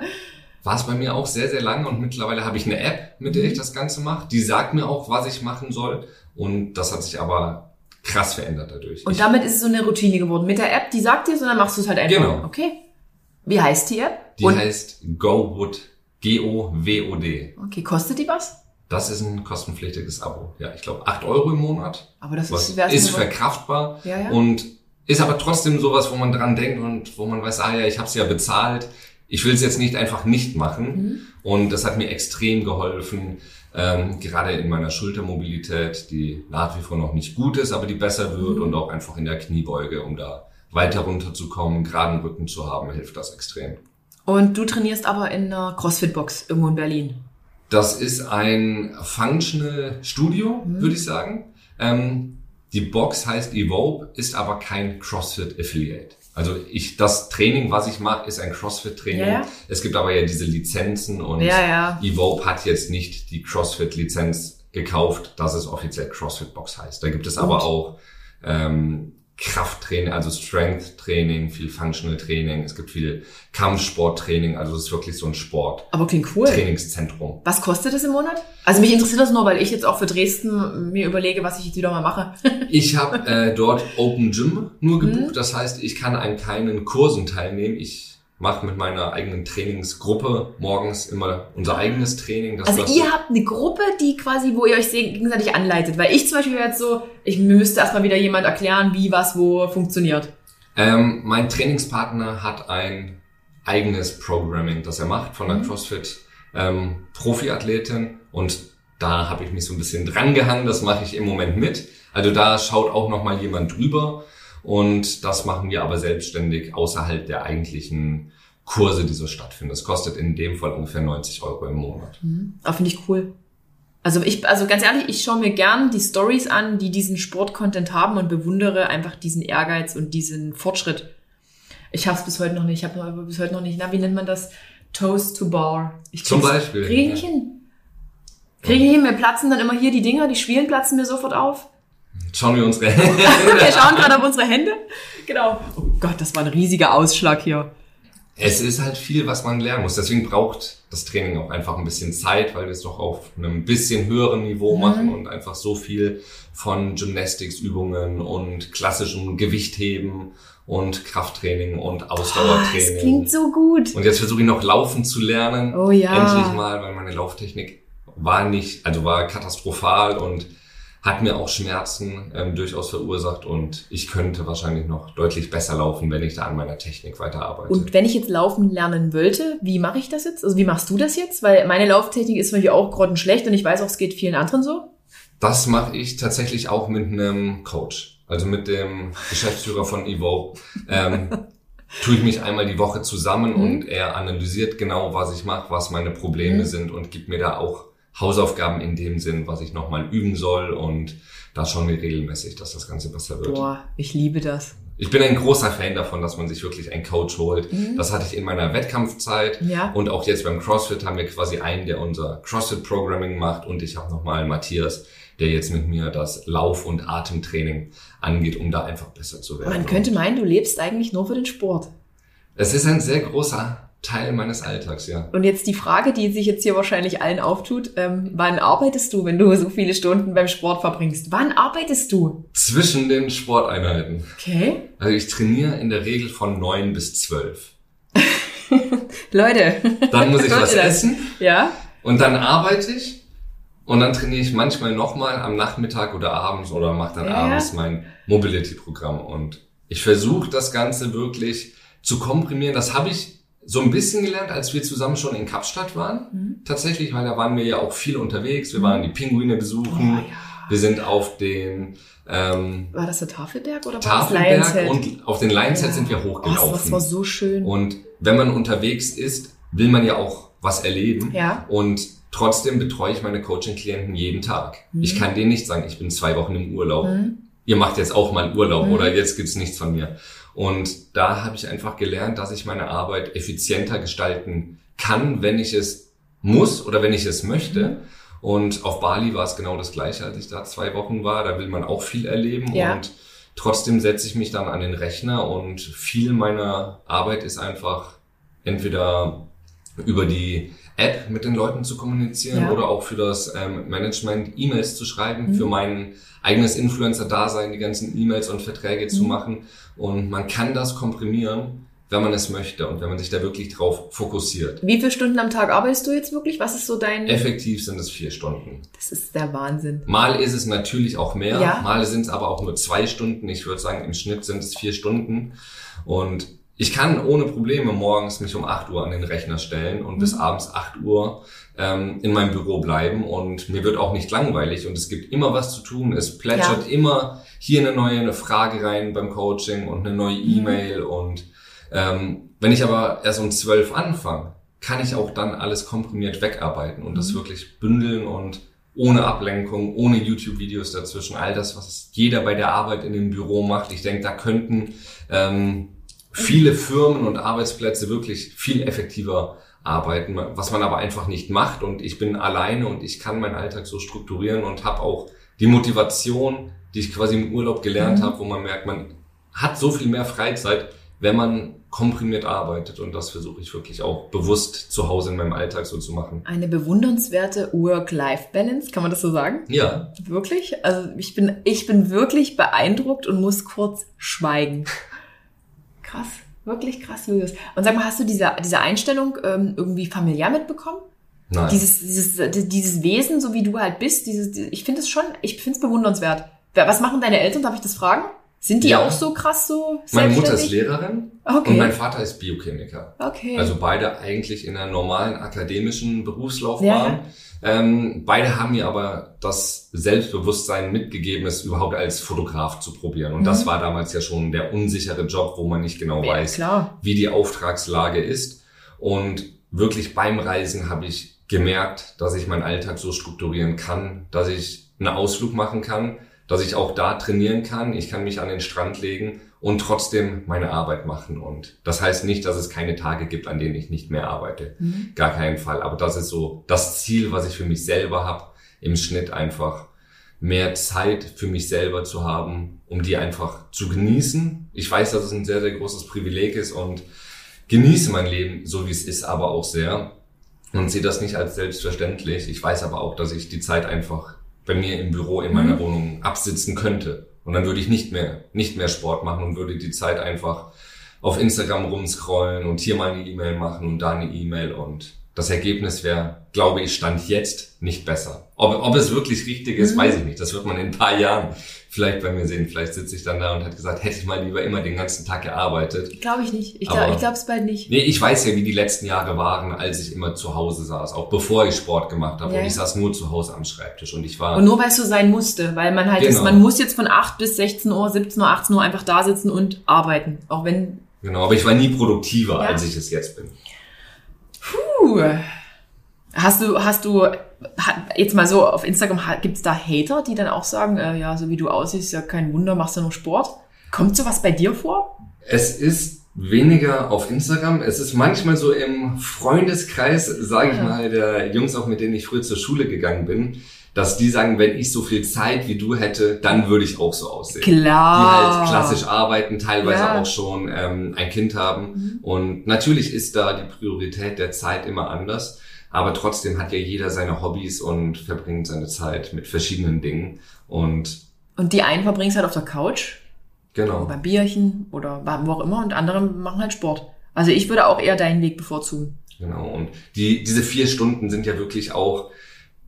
War es bei mir auch sehr, sehr lange und mittlerweile habe ich eine App, mit der ich das Ganze mache. Die sagt mir auch, was ich machen soll und das hat sich aber krass verändert dadurch. Und ich, damit ist es so eine Routine geworden. Mit der App, die sagt dir, sondern machst du es halt einfach. Genau. Okay. Wie heißt die App? die Und, heißt GoWood, G-O-W-O-D. okay, kostet die was? Das ist ein kostenpflichtiges Abo. Ja, ich glaube 8 Euro im Monat. Aber das ist, ist verkraftbar Ja, ja. und ist aber trotzdem sowas, wo man dran denkt und wo man weiß, ah ja, ich habe es ja bezahlt. Ich will es jetzt nicht einfach nicht machen. Mhm. Und das hat mir extrem geholfen, ähm, gerade in meiner Schultermobilität, die nach wie vor noch nicht gut ist, aber die besser wird Mhm. und auch einfach in der Kniebeuge, um da weiter runterzukommen, geraden Rücken zu haben, hilft das extrem. Und du trainierst aber in einer CrossFit-Box irgendwo in Berlin. Das ist ein Functional Studio, Mhm. würde ich sagen. Ähm, die Box heißt Evope, ist aber kein CrossFit Affiliate. Also ich, das Training, was ich mache, ist ein CrossFit-Training. Ja, ja. Es gibt aber ja diese Lizenzen und Ja. Evope hat jetzt nicht die CrossFit-Lizenz gekauft, dass es offiziell CrossFit Box heißt. Da gibt es aber Und? auch ähm, Krafttraining, also Strength Training, viel Functional Training, es gibt viel Kampfsporttraining, also es ist wirklich so ein Sport. Aber klingt cool. Trainingszentrum. Was kostet das im Monat? Also mich interessiert das nur, weil ich jetzt auch für Dresden mir überlege, was ich jetzt wieder mal mache. ich habe äh, dort Open Gym nur gebucht, mhm. das heißt, ich kann an keinen Kursen teilnehmen. Ich mache mit meiner eigenen Trainingsgruppe morgens immer unser eigenes Training. also ihr habt eine Gruppe, die quasi, wo ihr euch gegenseitig anleitet. Weil ich zum Beispiel jetzt so, ich müsste erstmal wieder jemand erklären, wie was wo funktioniert. Ähm, mein Trainingspartner hat ein eigenes Programming, das er macht von der mhm. CrossFit ähm, Profiathletin und da habe ich mich so ein bisschen dran gehangen, das mache ich im Moment mit. Also da schaut auch noch mal jemand drüber und das machen wir aber selbstständig außerhalb der eigentlichen Kurse, die so stattfinden. Das kostet in dem Fall ungefähr 90 Euro im Monat. Mhm. Aber finde ich cool. Also ich, also ganz ehrlich, ich schaue mir gern die Stories an, die diesen Sport-Content haben und bewundere einfach diesen Ehrgeiz und diesen Fortschritt. Ich habe es bis heute noch nicht. Ich habe bis heute noch nicht. Na, wie nennt man das? Toast to Bar. Ich Zum Beispiel. Kriege ich nicht hin. Kriege ich hin. Mir platzen dann immer hier die Dinger, die Schwielen platzen mir sofort auf. Schauen wir unsere Hände. wir schauen gerade auf unsere Hände. Genau. Oh Gott, das war ein riesiger Ausschlag hier. Es ist halt viel, was man lernen muss. Deswegen braucht das Training auch einfach ein bisschen Zeit, weil wir es doch auf einem bisschen höheren Niveau mhm. machen und einfach so viel von Gymnastics-Übungen und klassischem Gewichtheben und Krafttraining und Ausdauertraining. Oh, das klingt so gut. Und jetzt versuche ich noch laufen zu lernen. Oh ja. Endlich mal, weil meine Lauftechnik war nicht, also war katastrophal und hat mir auch Schmerzen ähm, durchaus verursacht und ich könnte wahrscheinlich noch deutlich besser laufen, wenn ich da an meiner Technik weiterarbeite. Und wenn ich jetzt laufen lernen wollte, wie mache ich das jetzt? Also wie machst du das jetzt? Weil meine Lauftechnik ist natürlich auch grottenschlecht und ich weiß auch, es geht vielen anderen so. Das mache ich tatsächlich auch mit einem Coach, also mit dem Geschäftsführer von Evo. Ähm, tue ich mich einmal die Woche zusammen mhm. und er analysiert genau, was ich mache, was meine Probleme mhm. sind und gibt mir da auch Hausaufgaben in dem Sinn, was ich nochmal üben soll und da schauen wir regelmäßig, dass das Ganze besser wird. Boah, ich liebe das. Ich bin ein großer Fan davon, dass man sich wirklich einen Coach holt. Mhm. Das hatte ich in meiner Wettkampfzeit ja. und auch jetzt beim CrossFit haben wir quasi einen, der unser CrossFit-Programming macht und ich habe nochmal Matthias, der jetzt mit mir das Lauf- und Atemtraining angeht, um da einfach besser zu werden. Man könnte meinen, du lebst eigentlich nur für den Sport. Es ist ein sehr großer Teil meines Alltags, ja. Und jetzt die Frage, die sich jetzt hier wahrscheinlich allen auftut, ähm, wann arbeitest du, wenn du so viele Stunden beim Sport verbringst? Wann arbeitest du? Zwischen den Sporteinheiten. Okay. Also ich trainiere in der Regel von neun bis zwölf. Leute. Dann muss ich was essen. Ja. Und dann arbeite ich. Und dann trainiere ich manchmal nochmal am Nachmittag oder abends oder mache dann ja. abends mein Mobility-Programm. Und ich versuche das Ganze wirklich zu komprimieren. Das habe ich so ein bisschen gelernt, als wir zusammen schon in Kapstadt waren. Mhm. Tatsächlich, weil da waren wir ja auch viel unterwegs. Wir mhm. waren die Pinguine besuchen. Oh, ja. Wir sind auf den ähm, war das der Tafelberg oder Tafelberg war das und auf den Lionshead ja. sind wir hochgelaufen. Oh, das war so schön. Und wenn man unterwegs ist, will man ja auch was erleben. Ja. Und trotzdem betreue ich meine Coaching-Klienten jeden Tag. Mhm. Ich kann denen nicht sagen, ich bin zwei Wochen im Urlaub. Mhm. Ihr macht jetzt auch mal Urlaub mhm. oder jetzt gibt's nichts von mir. Und da habe ich einfach gelernt, dass ich meine Arbeit effizienter gestalten kann, wenn ich es muss oder wenn ich es möchte. Und auf Bali war es genau das gleiche, als ich da zwei Wochen war. Da will man auch viel erleben ja. und trotzdem setze ich mich dann an den Rechner und viel meiner Arbeit ist einfach entweder über die App mit den Leuten zu kommunizieren ja. oder auch für das ähm, Management E-Mails zu schreiben, mhm. für mein eigenes Influencer-Dasein, die ganzen E-Mails und Verträge mhm. zu machen. Und man kann das komprimieren, wenn man es möchte und wenn man sich da wirklich drauf fokussiert. Wie viele Stunden am Tag arbeitest du jetzt wirklich? Was ist so dein... Effektiv sind es vier Stunden. Das ist der Wahnsinn. Mal ist es natürlich auch mehr, ja. mal sind es aber auch nur zwei Stunden. Ich würde sagen, im Schnitt sind es vier Stunden. Und ich kann ohne Probleme morgens mich um 8 Uhr an den Rechner stellen und mhm. bis abends 8 Uhr ähm, in meinem Büro bleiben und mir wird auch nicht langweilig und es gibt immer was zu tun. Es plätschert ja. immer hier eine neue eine Frage rein beim Coaching und eine neue mhm. E-Mail mhm. und ähm, wenn ich aber erst um 12 anfange, kann ich auch dann alles komprimiert wegarbeiten und mhm. das wirklich bündeln und ohne Ablenkung, ohne YouTube-Videos dazwischen, all das, was jeder bei der Arbeit in dem Büro macht. Ich denke, da könnten ähm, viele Firmen und Arbeitsplätze wirklich viel effektiver arbeiten, was man aber einfach nicht macht. Und ich bin alleine und ich kann meinen Alltag so strukturieren und habe auch die Motivation, die ich quasi im Urlaub gelernt mhm. habe, wo man merkt, man hat so viel mehr Freizeit, wenn man komprimiert arbeitet und das versuche ich wirklich auch bewusst zu Hause in meinem Alltag so zu machen. Eine bewundernswerte Work-Life-Balance, kann man das so sagen? Ja. Wirklich? Also ich bin, ich bin wirklich beeindruckt und muss kurz schweigen. Krass, wirklich krass, Julius. Und sag mal, hast du diese, diese Einstellung ähm, irgendwie familiär mitbekommen? Nein. Dieses, dieses, dieses Wesen, so wie du halt bist, dieses, ich finde es schon, ich finde es bewundernswert. Was machen deine Eltern? Darf ich das fragen? Sind die Ja. auch so krass so Meine Mutter ist? Lehrerin Okay. und mein Vater ist Biochemiker. Okay. Also beide eigentlich in einer normalen akademischen Ja, Berufslaufbahn. Ähm, beide haben mir aber das Selbstbewusstsein mitgegeben, es überhaupt als Fotograf zu probieren. Und Mhm. das war damals ja schon der unsichere Job, wo man nicht genau ja, weiß, klar. wie die Auftragslage ist. Und wirklich beim Reisen habe ich gemerkt, dass ich meinen Alltag so strukturieren kann, dass ich einen Ausflug machen kann, dass ich auch da trainieren kann. Ich kann mich an den Strand legen und trotzdem meine Arbeit machen. Und das heißt nicht, dass es keine Tage gibt, an denen ich nicht mehr arbeite. Mhm. Gar keinen Fall. Aber das ist so das Ziel, was ich für mich selber habe, im Schnitt einfach mehr Zeit für mich selber zu haben, um die einfach zu genießen. Ich weiß, dass es ein sehr, sehr großes Privileg ist und genieße mein Leben so, wie es ist, aber auch sehr und sehe das nicht als selbstverständlich. Ich weiß aber auch, dass ich die Zeit einfach bei mir im Büro in meiner Mhm. Wohnung absitzen könnte. Und dann würde ich nicht mehr, nicht mehr Sport machen und würde die Zeit einfach auf Instagram rumscrollen und hier mal eine E-Mail machen und da eine E-Mail und das Ergebnis wäre, glaube ich, stand jetzt nicht besser. Ob, ob es wirklich richtig ist, Mhm. weiß ich nicht. Das wird man in ein paar Jahren vielleicht bei mir sehen. Vielleicht sitze ich dann da und hat gesagt, hätte ich mal lieber immer den ganzen Tag gearbeitet. Glaube ich nicht. Ich glaube ich glaub's bald nicht. Nee, ich weiß ja, wie die letzten Jahre waren, als ich immer zu Hause saß, auch bevor ich Sport gemacht habe. Ja. Und ich saß nur zu Hause am Schreibtisch und ich war Und nur weil es so sein musste, weil man halt, Genau. ist, man muss jetzt von 8 bis 16 Uhr, 17 Uhr, 18 Uhr einfach da sitzen und arbeiten. Auch wenn, genau, aber ich war nie produktiver, Ja. als ich es jetzt bin. puh, hast du, hast du, jetzt mal so auf Instagram, gibt's da Hater, die dann auch sagen, äh, ja, so wie du aussiehst, ja kein Wunder, machst du nur Sport? Kommt sowas bei dir vor? Es ist weniger auf Instagram. Es ist manchmal so im Freundeskreis, sage ich Ja. mal, der Jungs auch, mit denen ich früher zur Schule gegangen bin, dass die sagen, wenn ich so viel Zeit wie du hätte, dann würde ich auch so aussehen. Die Klar. halt klassisch arbeiten, teilweise Ja. auch schon ähm, ein Kind haben. Mhm. Und natürlich ist da die Priorität der Zeit immer anders. Aber trotzdem hat ja jeder seine Hobbys und verbringt seine Zeit mit verschiedenen Dingen. Und Und die einen verbringen es halt auf der Couch, genau. beim Bierchen oder wo auch immer und andere machen halt Sport. Also ich würde auch eher deinen Weg bevorzugen. Genau. Und die, diese vier Stunden sind ja wirklich auch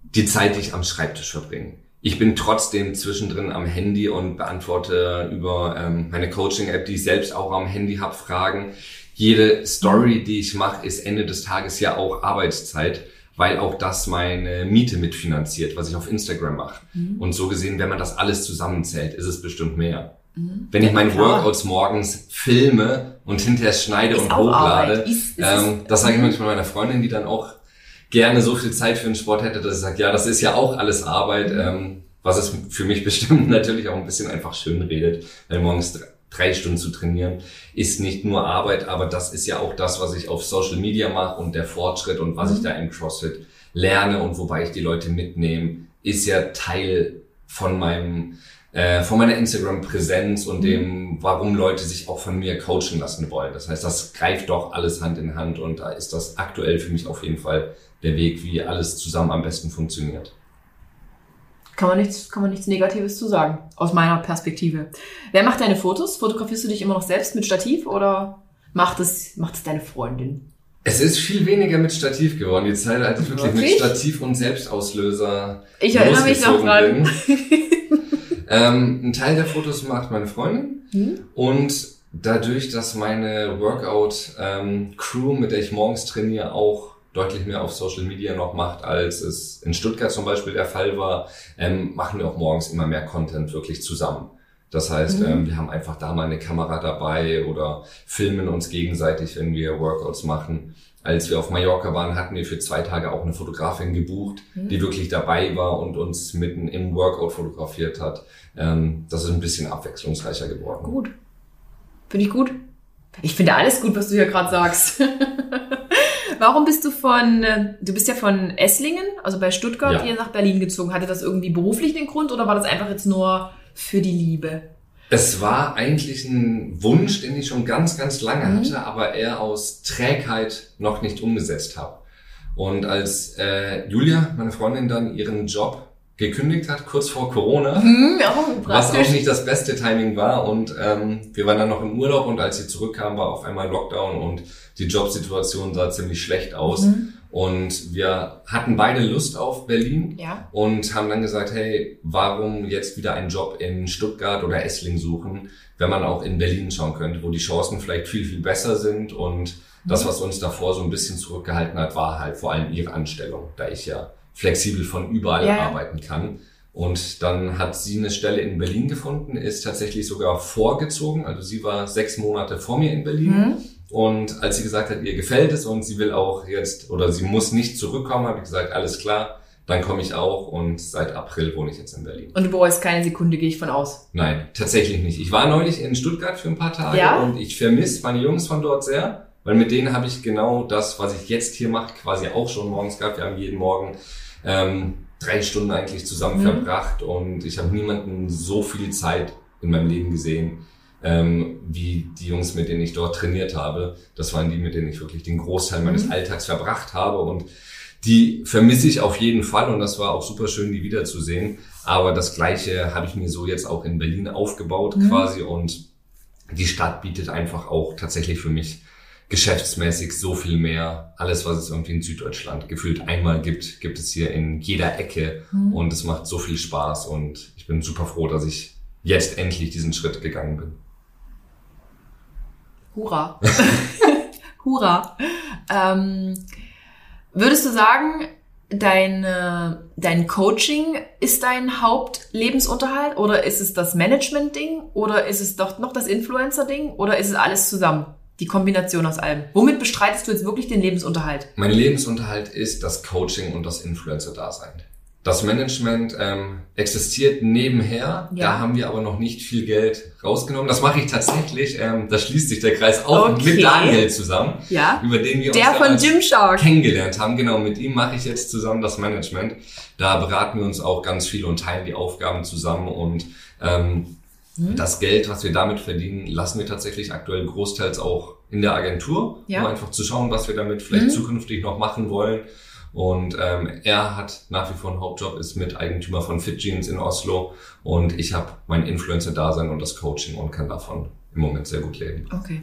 die Zeit, die ich am Schreibtisch verbringe. Ich bin trotzdem zwischendrin am Handy und beantworte über ähm, meine Coaching-App, die ich selbst auch am Handy habe, Fragen. Jede Story, die ich mache, ist Ende des Tages ja auch Arbeitszeit, weil auch das meine Miete mitfinanziert, was ich auf Instagram mache. Und so gesehen, wenn man das alles zusammenzählt, ist es bestimmt mehr. Wenn ich Ja, meine klar. Workouts morgens filme und hinterher schneide Ist und hochlade, Arbeit. Ist- ist ähm, das sage ich Mhm. manchmal meiner Freundin, die dann auch gerne so viel Zeit für den Sport hätte, dass sie sagt, ja, das ist ja auch alles Arbeit, Mhm. ähm, was es für mich bestimmt natürlich auch ein bisschen einfach schön redet, weil morgens drei Stunden zu trainieren ist nicht nur Arbeit, aber das ist ja auch das, was ich auf Social Media mache und der Fortschritt und was ich Mhm. da im CrossFit lerne und wobei ich die Leute mitnehme, ist ja Teil von meinem äh, von meiner Instagram-Präsenz und dem, warum Leute sich auch von mir coachen lassen wollen. Das heißt, das greift doch alles Hand in Hand und da ist das aktuell für mich auf jeden Fall der Weg, wie alles zusammen am besten funktioniert. Kann man nichts, kann man nichts Negatives zu sagen, aus meiner Perspektive. Wer macht deine Fotos? Fotografierst du dich immer noch selbst mit Stativ oder macht es, macht es deine Freundin? Es ist viel weniger mit Stativ geworden. Die Zeit, als ich wirklich mit Wirklich? Stativ und Selbstauslöser Ich erinnere mich noch dran. ähm, ein Teil der Fotos macht meine Freundin. Hm? Und dadurch, dass meine Workout-Crew, mit der ich morgens trainiere, auch deutlich mehr auf Social Media noch macht, als es in Stuttgart zum Beispiel der Fall war, ähm, machen wir auch morgens immer mehr Content wirklich zusammen. Das heißt, Mhm. ähm, wir haben einfach da mal eine Kamera dabei oder filmen uns gegenseitig, wenn wir Workouts machen. Als wir auf Mallorca waren, hatten wir für zwei Tage auch eine Fotografin gebucht, Mhm. die wirklich dabei war und uns mitten im Workout fotografiert hat. Ähm, das ist ein bisschen abwechslungsreicher geworden. Gut. Finde ich gut. Ich finde alles gut, was du hier gerade sagst. Warum bist du von, äh, du bist ja von Esslingen, also bei Stuttgart, Ja. hier nach Berlin gezogen. Hatte das irgendwie beruflich den Grund oder war das einfach jetzt nur für die Liebe? Es war eigentlich ein Wunsch, den ich schon ganz, ganz lange Mhm. hatte, aber eher aus Trägheit noch nicht umgesetzt habe. Und als äh, Julia, meine Freundin, dann ihren Job gekündigt hat, kurz vor Corona, Hm, ja, was auch nicht das beste Timing war. Und ähm, wir waren dann noch im Urlaub und als sie zurückkam, war auf einmal Lockdown und die Jobsituation sah ziemlich schlecht aus. Mhm. Und wir hatten beide Lust auf Berlin Ja. und haben dann gesagt, hey, warum jetzt wieder einen Job in Stuttgart oder Esslingen suchen, wenn man auch in Berlin schauen könnte, wo die Chancen vielleicht viel, viel besser sind. Und das, was uns davor so ein bisschen zurückgehalten hat, war halt vor allem ihre Anstellung, da ich ja flexibel von überall ja. arbeiten kann. Und dann hat sie eine Stelle in Berlin gefunden, ist tatsächlich sogar vorgezogen. Also sie war sechs Monate vor mir in Berlin. Mhm. Und als sie gesagt hat, ihr gefällt es und sie will auch jetzt oder sie muss nicht zurückkommen, habe ich gesagt, alles klar, dann komme ich auch und seit April wohne ich jetzt in Berlin. Und du bereust keine Sekunde, gehe ich von aus. Nein, tatsächlich nicht. Ich war neulich in Stuttgart für ein paar Tage Ja? und ich vermisse meine Jungs von dort sehr, weil mit denen habe ich genau das, was ich jetzt hier mache, quasi auch schon morgens gehabt. Wir haben jeden Morgen ähm, drei Stunden eigentlich zusammen Mhm. verbracht und ich habe niemanden so viel Zeit in meinem Leben gesehen, ähm, wie die Jungs, mit denen ich dort trainiert habe. Das waren die, mit denen ich wirklich den Großteil meines Mhm. Alltags verbracht habe und die vermisse ich auf jeden Fall und das war auch super schön, die wiederzusehen. Aber das Gleiche habe ich mir so jetzt auch in Berlin aufgebaut Mhm. quasi und die Stadt bietet einfach auch tatsächlich für mich geschäftsmäßig so viel mehr. Alles, was es irgendwie in Süddeutschland gefühlt einmal gibt, gibt es hier in jeder Ecke Mhm. und es macht so viel Spaß und ich bin super froh, dass ich jetzt endlich diesen Schritt gegangen bin. Hurra. Hurra. Ähm, würdest du sagen, dein, dein Coaching ist dein Hauptlebensunterhalt oder ist es das Management-Ding oder ist es doch noch das Influencer-Ding oder ist es alles zusammen? Die Kombination aus allem. Womit bestreitest du jetzt wirklich den Lebensunterhalt? Mein Lebensunterhalt ist das Coaching und das Influencer-Dasein. Das Management ähm, existiert nebenher, Ja. da haben wir aber noch nicht viel Geld rausgenommen. Das mache ich tatsächlich, ähm, da schließt sich der Kreis auch Okay. mit Daniel zusammen, Ja. über den wir Der uns von Gymshark. kennengelernt haben. Genau, mit ihm mache ich jetzt zusammen das Management. Da beraten wir uns auch ganz viel und teilen die Aufgaben zusammen und ähm, Hm? das Geld, was wir damit verdienen, lassen wir tatsächlich aktuell großteils auch in der Agentur, Ja. um einfach zu schauen, was wir damit vielleicht Mhm. zukünftig noch machen wollen. Und ähm, er hat nach wie vor einen Hauptjob, ist Miteigentümer von Fit Jeans in Oslo und ich habe mein Influencer-Dasein und das Coaching und kann davon im Moment sehr gut leben. Okay.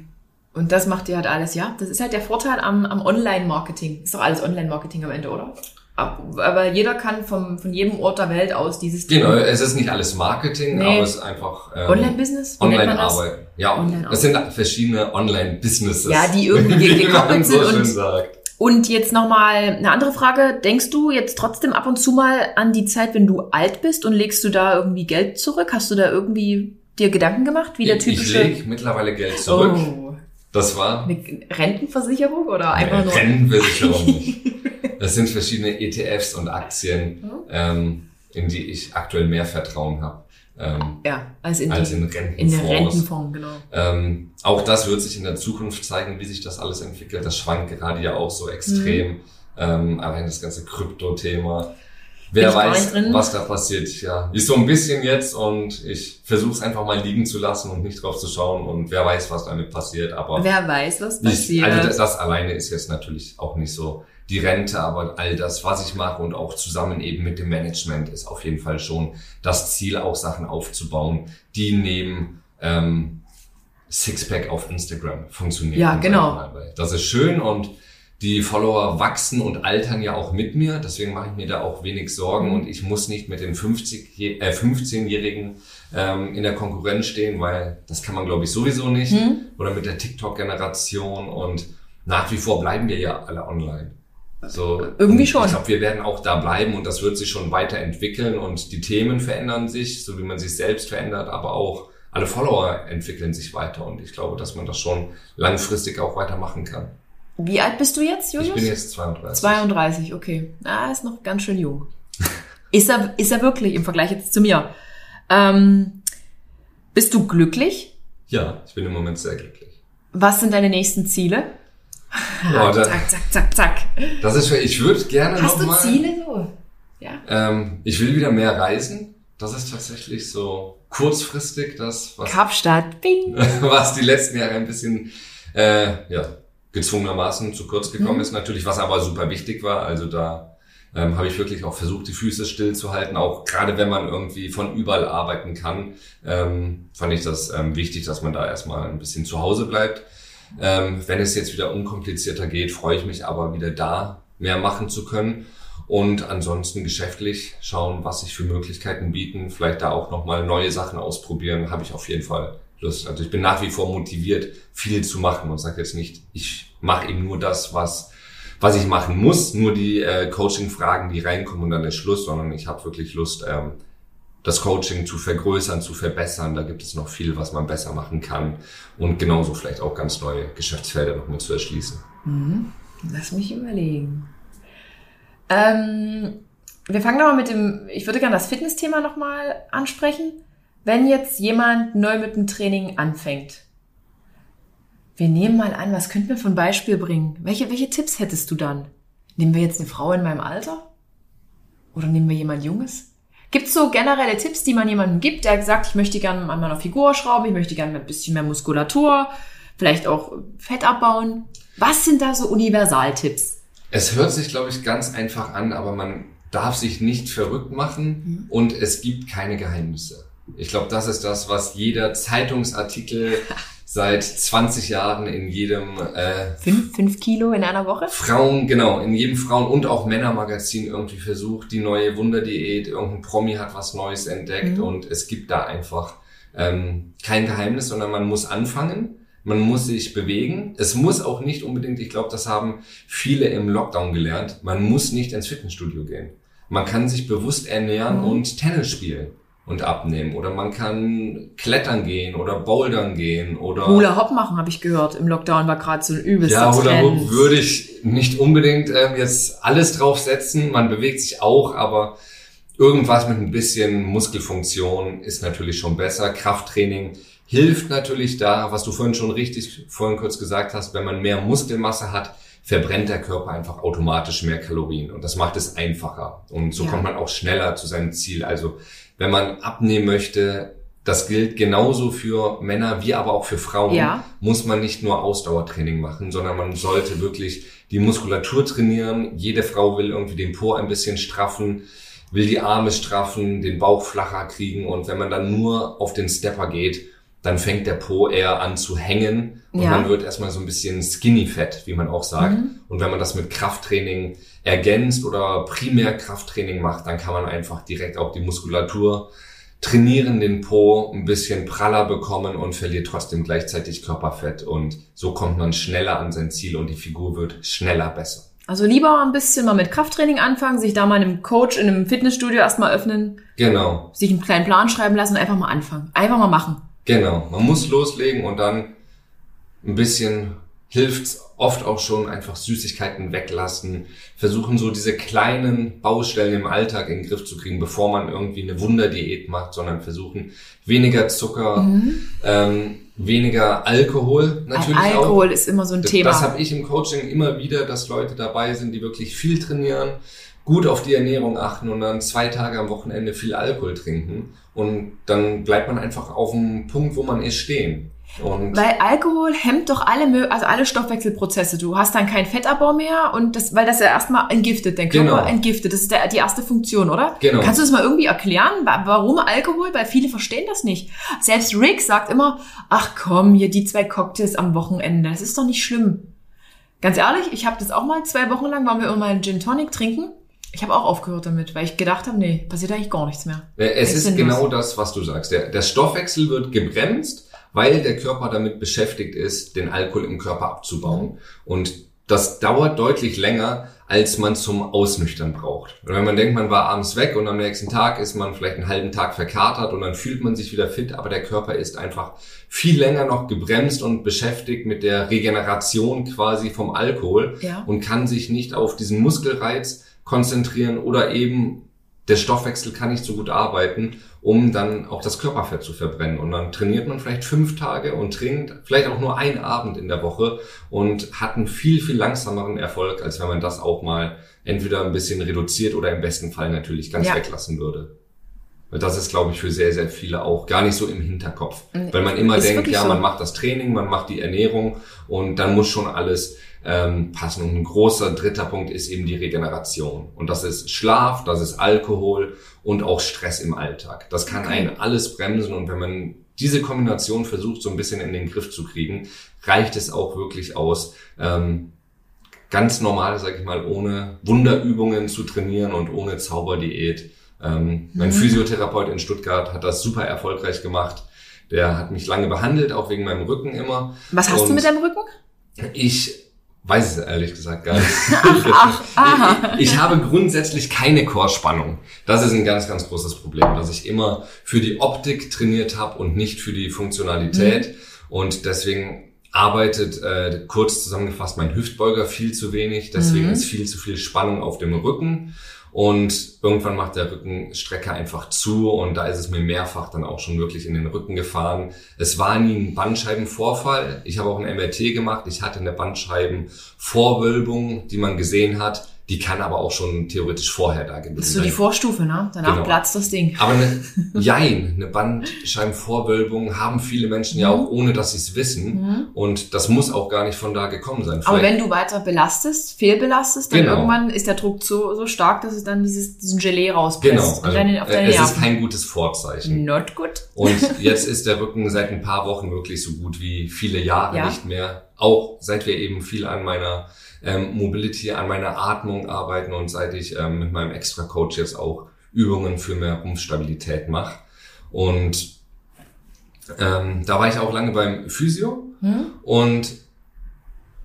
Und das macht ihr halt alles, ja? Das ist halt der Vorteil am, am Online-Marketing. Ist doch alles Online-Marketing am Ende, oder? Ab- Aber jeder kann vom, von jedem Ort der Welt aus dieses Genau, es ist nicht alles Marketing, Nee. aber es ist einfach ähm, Online-Business? Online-Arbeit. Ja, Online das sind verschiedene Online-Businesses. Ja, die irgendwie gekoppelt so sind schön und- sagt. Und jetzt nochmal eine andere Frage. Denkst du jetzt trotzdem ab und zu mal an die Zeit, wenn du alt bist und legst du da irgendwie Geld zurück? Hast du da irgendwie dir Gedanken gemacht, wie der Ich typische... lege mittlerweile Geld zurück. Oh, Das war eine Rentenversicherung oder einfach nur... Rentenversicherung. Das sind verschiedene ETFs und Aktien, Mhm. ähm, in die ich aktuell mehr Vertrauen habe ähm, Ja, als in, als in in Rentenfonds. den Rentenfonds, genau. Ähm, auch das wird sich in der Zukunft zeigen, wie sich das alles entwickelt. Das schwankt gerade ja auch so extrem. Mhm. Ähm, allein das ganze Krypto-Thema. Wer ich weiß, was da passiert. Ja, ist so ein bisschen jetzt und ich versuche es einfach mal liegen zu lassen und nicht drauf zu schauen und wer weiß, was damit passiert. Aber Wer weiß, was ich, passiert. also das, das alleine ist jetzt natürlich auch nicht so die Rente, aber all das, was ich mache und auch zusammen eben mit dem Management ist auf jeden Fall schon das Ziel, auch Sachen aufzubauen, die neben ähm, Sixpack auf Instagram funktionieren. Ja, genau. Das ist schön und die Follower wachsen und altern ja auch mit mir, deswegen mache ich mir da auch wenig Sorgen Mhm. und ich muss nicht mit den 50, je- äh, 15-Jährigen ähm, in der Konkurrenz stehen, weil das kann man glaube ich sowieso nicht Hm? oder mit der TikTok-Generation und nach wie vor bleiben wir ja alle online. So, Irgendwie und schon. Ich glaube, wir werden auch da bleiben und das wird sich schon weiterentwickeln und die Themen verändern sich, so wie man sich selbst verändert, aber auch alle Follower entwickeln sich weiter und ich glaube, dass man das schon langfristig auch weitermachen kann. Wie alt bist du jetzt, Julius? Ich bin jetzt 32. 32, okay. Ah, ist noch ganz schön jung. ist er, ist er wirklich im Vergleich jetzt zu mir? Ähm, bist du glücklich? Ja, ich bin im Moment sehr glücklich. Was sind deine nächsten Ziele? Ja, da- zack, zack, zack, zack. Das ist, ich würde gerne Hast noch du mal, Ziele so? Ja. Ähm, ich will wieder mehr reisen. Das ist tatsächlich so kurzfristig das, was, Kapstadt, Bing. was die letzten Jahre ein bisschen äh, ja, gezwungenermaßen zu kurz gekommen mhm. ist natürlich, was aber super wichtig war. Also da ähm, habe ich wirklich auch versucht, die Füße still zu halten. Auch gerade wenn man irgendwie von überall arbeiten kann, ähm, fand ich das ähm, wichtig, dass man da erstmal ein bisschen zu Hause bleibt. Ähm, wenn es jetzt wieder unkomplizierter geht, freue ich mich aber wieder da mehr machen zu können. Und ansonsten geschäftlich schauen, was sich für Möglichkeiten bieten. Vielleicht da auch nochmal neue Sachen ausprobieren, habe ich auf jeden Fall Lust. Also ich bin nach wie vor motiviert, viel zu machen und sage jetzt nicht, ich mache eben nur das, was was ich machen muss, nur die äh, Coaching-Fragen, die reinkommen und dann ist Schluss, sondern ich habe wirklich Lust, ähm, das Coaching zu vergrößern, zu verbessern. Da gibt es noch viel, was man besser machen kann und genauso vielleicht auch ganz neue Geschäftsfelder noch mit zu erschließen. Mhm. Lass mich überlegen. Ähm, wir fangen nochmal mit dem, ich würde gerne das Fitnessthema nochmal ansprechen. Wenn jetzt jemand neu mit dem Training anfängt, wir nehmen mal an, was könnten wir von Beispiel bringen? Welche, welche Tipps hättest du dann? Nehmen wir jetzt eine Frau in meinem Alter? Oder nehmen wir jemand Junges? Gibt es so generelle Tipps, die man jemandem gibt, der sagt, ich möchte gerne an meiner Figur schrauben, ich möchte gerne ein bisschen mehr Muskulatur, vielleicht auch Fett abbauen? Was sind da so Universaltipps? Es hört sich, glaube ich, ganz einfach an, aber man darf sich nicht verrückt machen mhm. und es gibt keine Geheimnisse. Ich glaube, das ist das, was jeder Zeitungsartikel seit 20 Jahren in jedem äh, fünf, fünf Kilo in einer Woche? Frauen, genau, in jedem Frauen- und auch Männermagazin irgendwie versucht, die neue Wunderdiät, irgendein Promi hat was Neues entdeckt mhm. und es gibt da einfach ähm, kein Geheimnis, sondern man muss anfangen. Man muss sich bewegen. Es muss auch nicht unbedingt, ich glaube, das haben viele im Lockdown gelernt, man muss nicht ins Fitnessstudio gehen. Man kann sich bewusst ernähren mhm. und Tennis spielen und abnehmen. Oder man kann klettern gehen oder bouldern gehen oder... Hula Hop machen, habe ich gehört. Im Lockdown war gerade so ein übelster Ja, Hula Hop würde ich nicht unbedingt ähm, jetzt alles drauf setzen. Man bewegt sich auch, aber irgendwas mit ein bisschen Muskelfunktion ist natürlich schon besser. Krafttraining hilft natürlich da, was du vorhin schon richtig vorhin kurz gesagt hast, wenn man mehr Muskelmasse hat, verbrennt der Körper einfach automatisch mehr Kalorien und das macht es einfacher und so ja. kommt man auch schneller zu seinem Ziel. Also wenn man abnehmen möchte, das gilt genauso für Männer wie aber auch für Frauen, ja. muss man nicht nur Ausdauertraining machen, sondern man sollte wirklich die Muskulatur trainieren. Jede Frau will irgendwie den Po ein bisschen straffen, will die Arme straffen, den Bauch flacher kriegen und wenn man dann nur auf den Stepper geht, dann fängt der Po eher an zu hängen und ja. man wird erstmal so ein bisschen skinny fett, wie man auch sagt. Mhm. Und wenn man das mit Krafttraining ergänzt oder primär Krafttraining macht, dann kann man einfach direkt auch die Muskulatur trainieren, den Po ein bisschen praller bekommen und verliert trotzdem gleichzeitig Körperfett. Und so kommt man schneller an sein Ziel und die Figur wird schneller besser. Also lieber ein bisschen mal mit Krafttraining anfangen, sich da mal einem Coach in einem Fitnessstudio erstmal öffnen. Genau. Sich einen kleinen Plan schreiben lassen und einfach mal anfangen. Einfach mal machen. Genau. Man muss loslegen und dann ein bisschen hilft oft auch schon einfach Süßigkeiten weglassen, versuchen so diese kleinen Baustellen im Alltag in den Griff zu kriegen, bevor man irgendwie eine Wunderdiät macht, sondern versuchen weniger Zucker, mhm. ähm, weniger Alkohol natürlich Alkohol auch. Ist immer so ein das, Thema. Das habe ich im Coaching immer wieder, dass Leute dabei sind, die wirklich viel trainieren, gut auf die Ernährung achten und dann zwei Tage am Wochenende viel Alkohol trinken und dann bleibt man einfach auf dem Punkt, wo man ist stehen. Und weil Alkohol hemmt doch alle, also alle Stoffwechselprozesse. Du hast dann keinen Fettabbau mehr und das, weil das ja erstmal entgiftet, dein Körper genau. entgiftet. Das ist der, die erste Funktion, oder? Genau. Kannst du das mal irgendwie erklären, warum Alkohol? Weil viele verstehen das nicht. Selbst Rick sagt immer, ach komm, hier die zwei Cocktails am Wochenende, das ist doch nicht schlimm. Ganz ehrlich, ich habe das auch mal zwei Wochen lang, waren wir immer mal einen Gin Tonic trinken. Ich habe auch aufgehört damit, weil ich gedacht habe, nee, passiert eigentlich gar nichts mehr. Es ist genau das, was du sagst. Der, der Stoffwechsel wird gebremst weil der Körper damit beschäftigt ist, den Alkohol im Körper abzubauen. Und das dauert deutlich länger, als man zum Ausnüchtern braucht. Und wenn man denkt, man war abends weg und am nächsten Tag ist man vielleicht einen halben Tag verkatert und dann fühlt man sich wieder fit, aber der Körper ist einfach viel länger noch gebremst und beschäftigt mit der Regeneration quasi vom Alkohol ja. und kann sich nicht auf diesen Muskelreiz konzentrieren oder eben der Stoffwechsel kann nicht so gut arbeiten, um dann auch das Körperfett zu verbrennen. Und dann trainiert man vielleicht fünf Tage und trinkt vielleicht auch nur einen Abend in der Woche und hat einen viel, viel langsameren Erfolg, als wenn man das auch mal entweder ein bisschen reduziert oder im besten Fall natürlich ganz ja. weglassen würde. Das ist, glaube ich, für sehr, sehr viele auch gar nicht so im Hinterkopf. Weil man immer ist denkt, ja, so. man macht das Training, man macht die Ernährung und dann muss schon alles ähm, passen. Und ein großer dritter Punkt ist eben die Regeneration. Und das ist Schlaf, das ist Alkohol und auch Stress im Alltag. Das kann Okay. einen alles bremsen und wenn man diese Kombination versucht, so ein bisschen in den Griff zu kriegen, reicht es auch wirklich aus, ähm, ganz normal, sag ich mal, ohne Wunderübungen zu trainieren und ohne Zauberdiät. Ähm, mein Mhm. Physiotherapeut in Stuttgart hat das super erfolgreich gemacht. Der hat mich lange behandelt, auch wegen meinem Rücken immer. Was hast du Und mit deinem Rücken? Ich weiß es ehrlich gesagt gar nicht. Ach, aha. Ich, ich habe grundsätzlich keine Chorspannung. Das ist ein ganz, ganz großes Problem, dass ich immer für die Optik trainiert habe und nicht für die Funktionalität. Und deswegen arbeitet, äh, kurz zusammengefasst, mein Hüftbeuger viel zu wenig. Deswegen Mhm. ist viel zu viel Spannung auf dem Rücken. Und irgendwann macht der Rückenstrecker einfach zu und da ist es mir mehrfach dann auch schon wirklich in den Rücken gefahren. Es war nie ein Bandscheibenvorfall. Ich habe auch ein MRT gemacht. Ich hatte eine Bandscheibenvorwölbung, die man gesehen hat. Die kann aber auch schon theoretisch vorher da gewesen Das ist so die sein. Vorstufe, ne? Danach Genau. platzt das Ding. Aber eine, jein, eine Bandscheibenvorwölbung haben viele Menschen ja auch, ohne dass sie es wissen. Mhm. Und das muss auch gar nicht von da gekommen sein. Aber Vielleicht- wenn du weiter belastest, fehlbelastest, dann Genau. irgendwann ist der Druck so, so stark, dass es dann dieses, diesen Gelee rauspresst. Genau, also, deine, auf äh, deine es ist Nerven. kein gutes Vorzeichen. Not good. Und jetzt ist der Rücken seit ein paar Wochen wirklich so gut wie viele Jahre Ja. nicht mehr. Auch seit wir eben viel an meiner ähm, Mobility, an meiner Atmung arbeiten und seit ich ähm, mit meinem Extra-Coach jetzt auch Übungen für mehr Rumpfstabilität mache. Und ähm, da war ich auch lange beim Physio Hm? und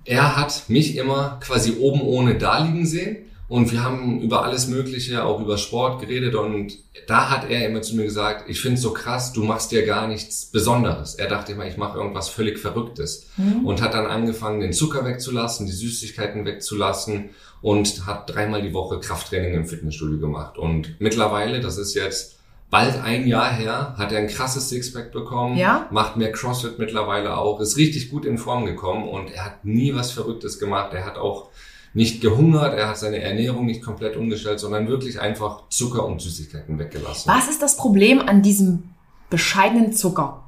er hat mich immer quasi oben ohne da liegen sehen. Und wir haben über alles Mögliche, auch über Sport geredet. Und da hat er immer zu mir gesagt, ich find's so krass, du machst ja gar nichts Besonderes. Er dachte immer, ich mache irgendwas völlig Verrücktes. Hm? Und hat dann angefangen, den Zucker wegzulassen, die Süßigkeiten wegzulassen und hat dreimal die Woche Krafttraining im Fitnessstudio gemacht. Und mittlerweile, das ist jetzt bald ein Jahr her, hat er ein krasses Sixpack bekommen, Ja? macht mehr CrossFit mittlerweile auch, ist richtig gut in Form gekommen und er hat nie was Verrücktes gemacht. Er hat auch nicht gehungert, er hat seine Ernährung nicht komplett umgestellt, sondern wirklich einfach Zucker und Süßigkeiten weggelassen. Was ist das Problem an diesem bescheidenen Zucker?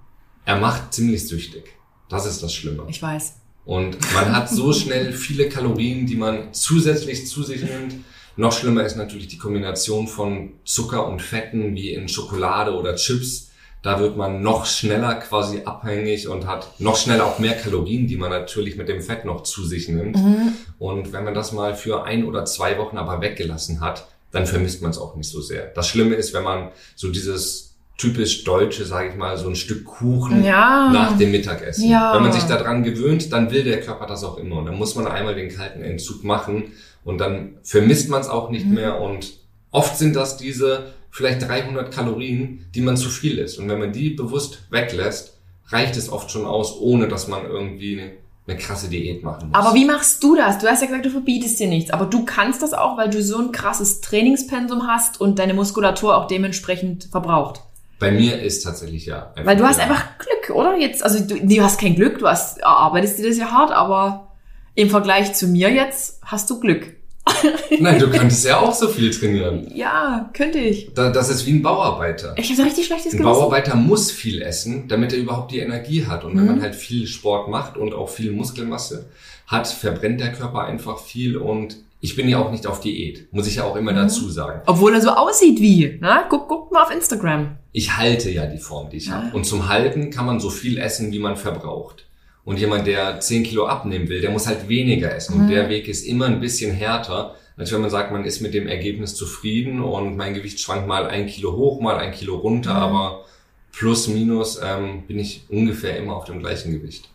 Er macht ziemlich süchtig. Das ist das Schlimme. Ich weiß. Und man hat so schnell viele Kalorien, die man zusätzlich zu sich nimmt. Noch schlimmer ist natürlich die Kombination von Zucker und Fetten wie in Schokolade oder Chips. Da wird man noch schneller quasi abhängig und hat noch schneller auch mehr Kalorien, die man natürlich mit dem Fett noch zu sich nimmt. Mhm. Und wenn man das mal für ein oder zwei Wochen aber weggelassen hat, dann vermisst man es auch nicht so sehr. Das Schlimme ist, wenn man so dieses typisch deutsche, sage ich mal, so ein Stück Kuchen Ja. nach dem Mittagessen. Ja. Wenn man sich daran gewöhnt, dann will der Körper das auch immer. Und dann muss man einmal den kalten Entzug machen und dann vermisst man es auch nicht Mhm. mehr. Und oft sind das diese vielleicht 300 Kalorien, die man zu viel isst. Und wenn man die bewusst weglässt, reicht es oft schon aus, ohne dass man irgendwie eine, krasse Diät machen muss. Aber wie machst du das? Du hast ja gesagt, du verbietest dir nichts. Aber du kannst das auch, weil du so ein krasses Trainingspensum hast und deine Muskulatur auch dementsprechend verbraucht. Bei mir ist tatsächlich ja. Weil du hast ja. einfach Glück, oder? Jetzt, also du, du hast kein Glück, du hast, arbeitest dir das ja hart, aber im Vergleich zu mir jetzt hast du Glück. Nein, du könntest ja auch so viel trainieren. Ja, könnte ich. Da- Das ist wie ein Bauarbeiter. Ich habe richtig schlechtes Ein Gewissen. Bauarbeiter muss viel essen, damit er überhaupt die Energie hat. Und wenn Mhm. man halt viel Sport macht und auch viel Muskelmasse hat, verbrennt der Körper einfach viel. Und ich bin ja auch nicht auf Diät, muss ich ja auch immer Mhm. dazu sagen. Obwohl er so aussieht wie. Ne? Guck, guck mal auf Instagram. Ich halte ja die Form, die ich Ah. habe. Und zum Halten kann man so viel essen, wie man verbraucht. Und jemand, der 10 Kilo abnehmen will, der muss halt weniger essen. Mhm. Und der Weg ist immer ein bisschen härter, als wenn man sagt, man ist mit dem Ergebnis zufrieden und mein Gewicht schwankt mal ein Kilo hoch, mal ein Kilo runter, Mhm. aber plus minus ähm, bin ich ungefähr immer auf dem gleichen Gewicht.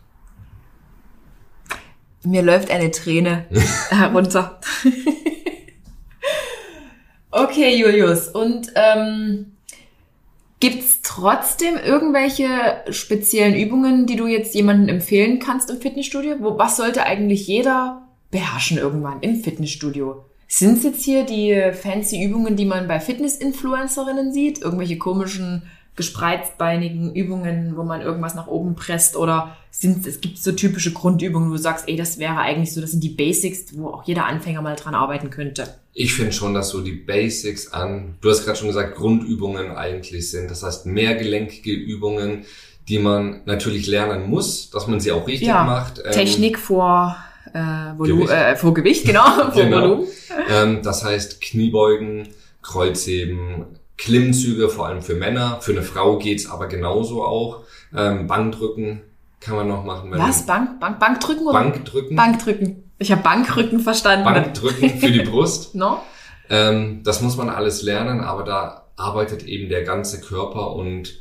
Mir läuft eine Träne herunter. okay, Julius. Und ähm, gibt's trotzdem irgendwelche speziellen Übungen, die du jetzt jemandem empfehlen kannst im Fitnessstudio? Wo, was sollte eigentlich jeder beherrschen irgendwann im Fitnessstudio? Sind es jetzt hier die fancy Übungen, die man bei Fitness-Influencerinnen sieht? Irgendwelche komischen, gespreizbeinigen Übungen, wo man irgendwas nach oben presst? Oder sind, es gibt so typische Grundübungen, wo du sagst, ey, das wäre eigentlich so, das sind die Basics, wo auch jeder Anfänger mal dran arbeiten könnte. Ich finde schon, dass so die Basics an, du hast gerade schon gesagt, Grundübungen eigentlich sind. Das heißt, mehrgelenkige Übungen, die man natürlich lernen muss, dass man sie auch richtig Ja, macht. Ähm, Technik vor, äh, Volu Gewicht. Äh, vor Gewicht, genau, vor Genau. Volumen. Ähm, das heißt Kniebeugen, Kreuzheben, Klimmzüge, vor allem für Männer. Für eine Frau geht's aber genauso auch. Ähm, Bankdrücken kann man noch machen. wenn Was? Bank, Bank, Bankdrücken oder? Bankdrücken. Bankdrücken. Ich habe Bankrücken verstanden. Bankdrücken für die Brust. No? Ähm, das muss man alles lernen, aber da arbeitet eben der ganze Körper und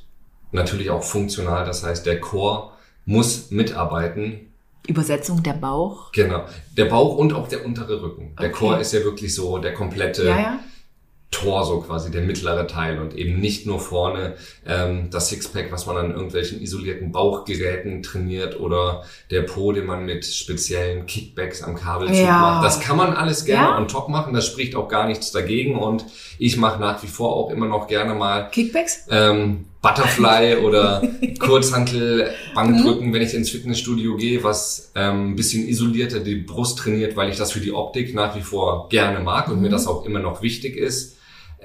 natürlich auch funktional. Das heißt, der Chor muss mitarbeiten. Übersetzung der Bauch. Genau. Der Bauch und auch der untere Rücken. Der Okay. Chor ist ja wirklich so der komplette Ja, ja. Torso quasi, der mittlere Teil und eben nicht nur vorne ähm, das Sixpack, was man an irgendwelchen isolierten Bauchgeräten trainiert oder der Po, den man mit speziellen Kickbacks am Kabelzug Ja. macht. Das kann man alles gerne Ja. on top machen, das spricht auch gar nichts dagegen und ich mache nach wie vor auch immer noch gerne mal Kickbacks? ähm, Butterfly oder Kurzhantel, Bankdrücken, wenn ich ins Fitnessstudio gehe, was ähm, ein bisschen isolierter die Brust trainiert, weil ich das für die Optik nach wie vor gerne mag und mir das auch immer noch wichtig ist.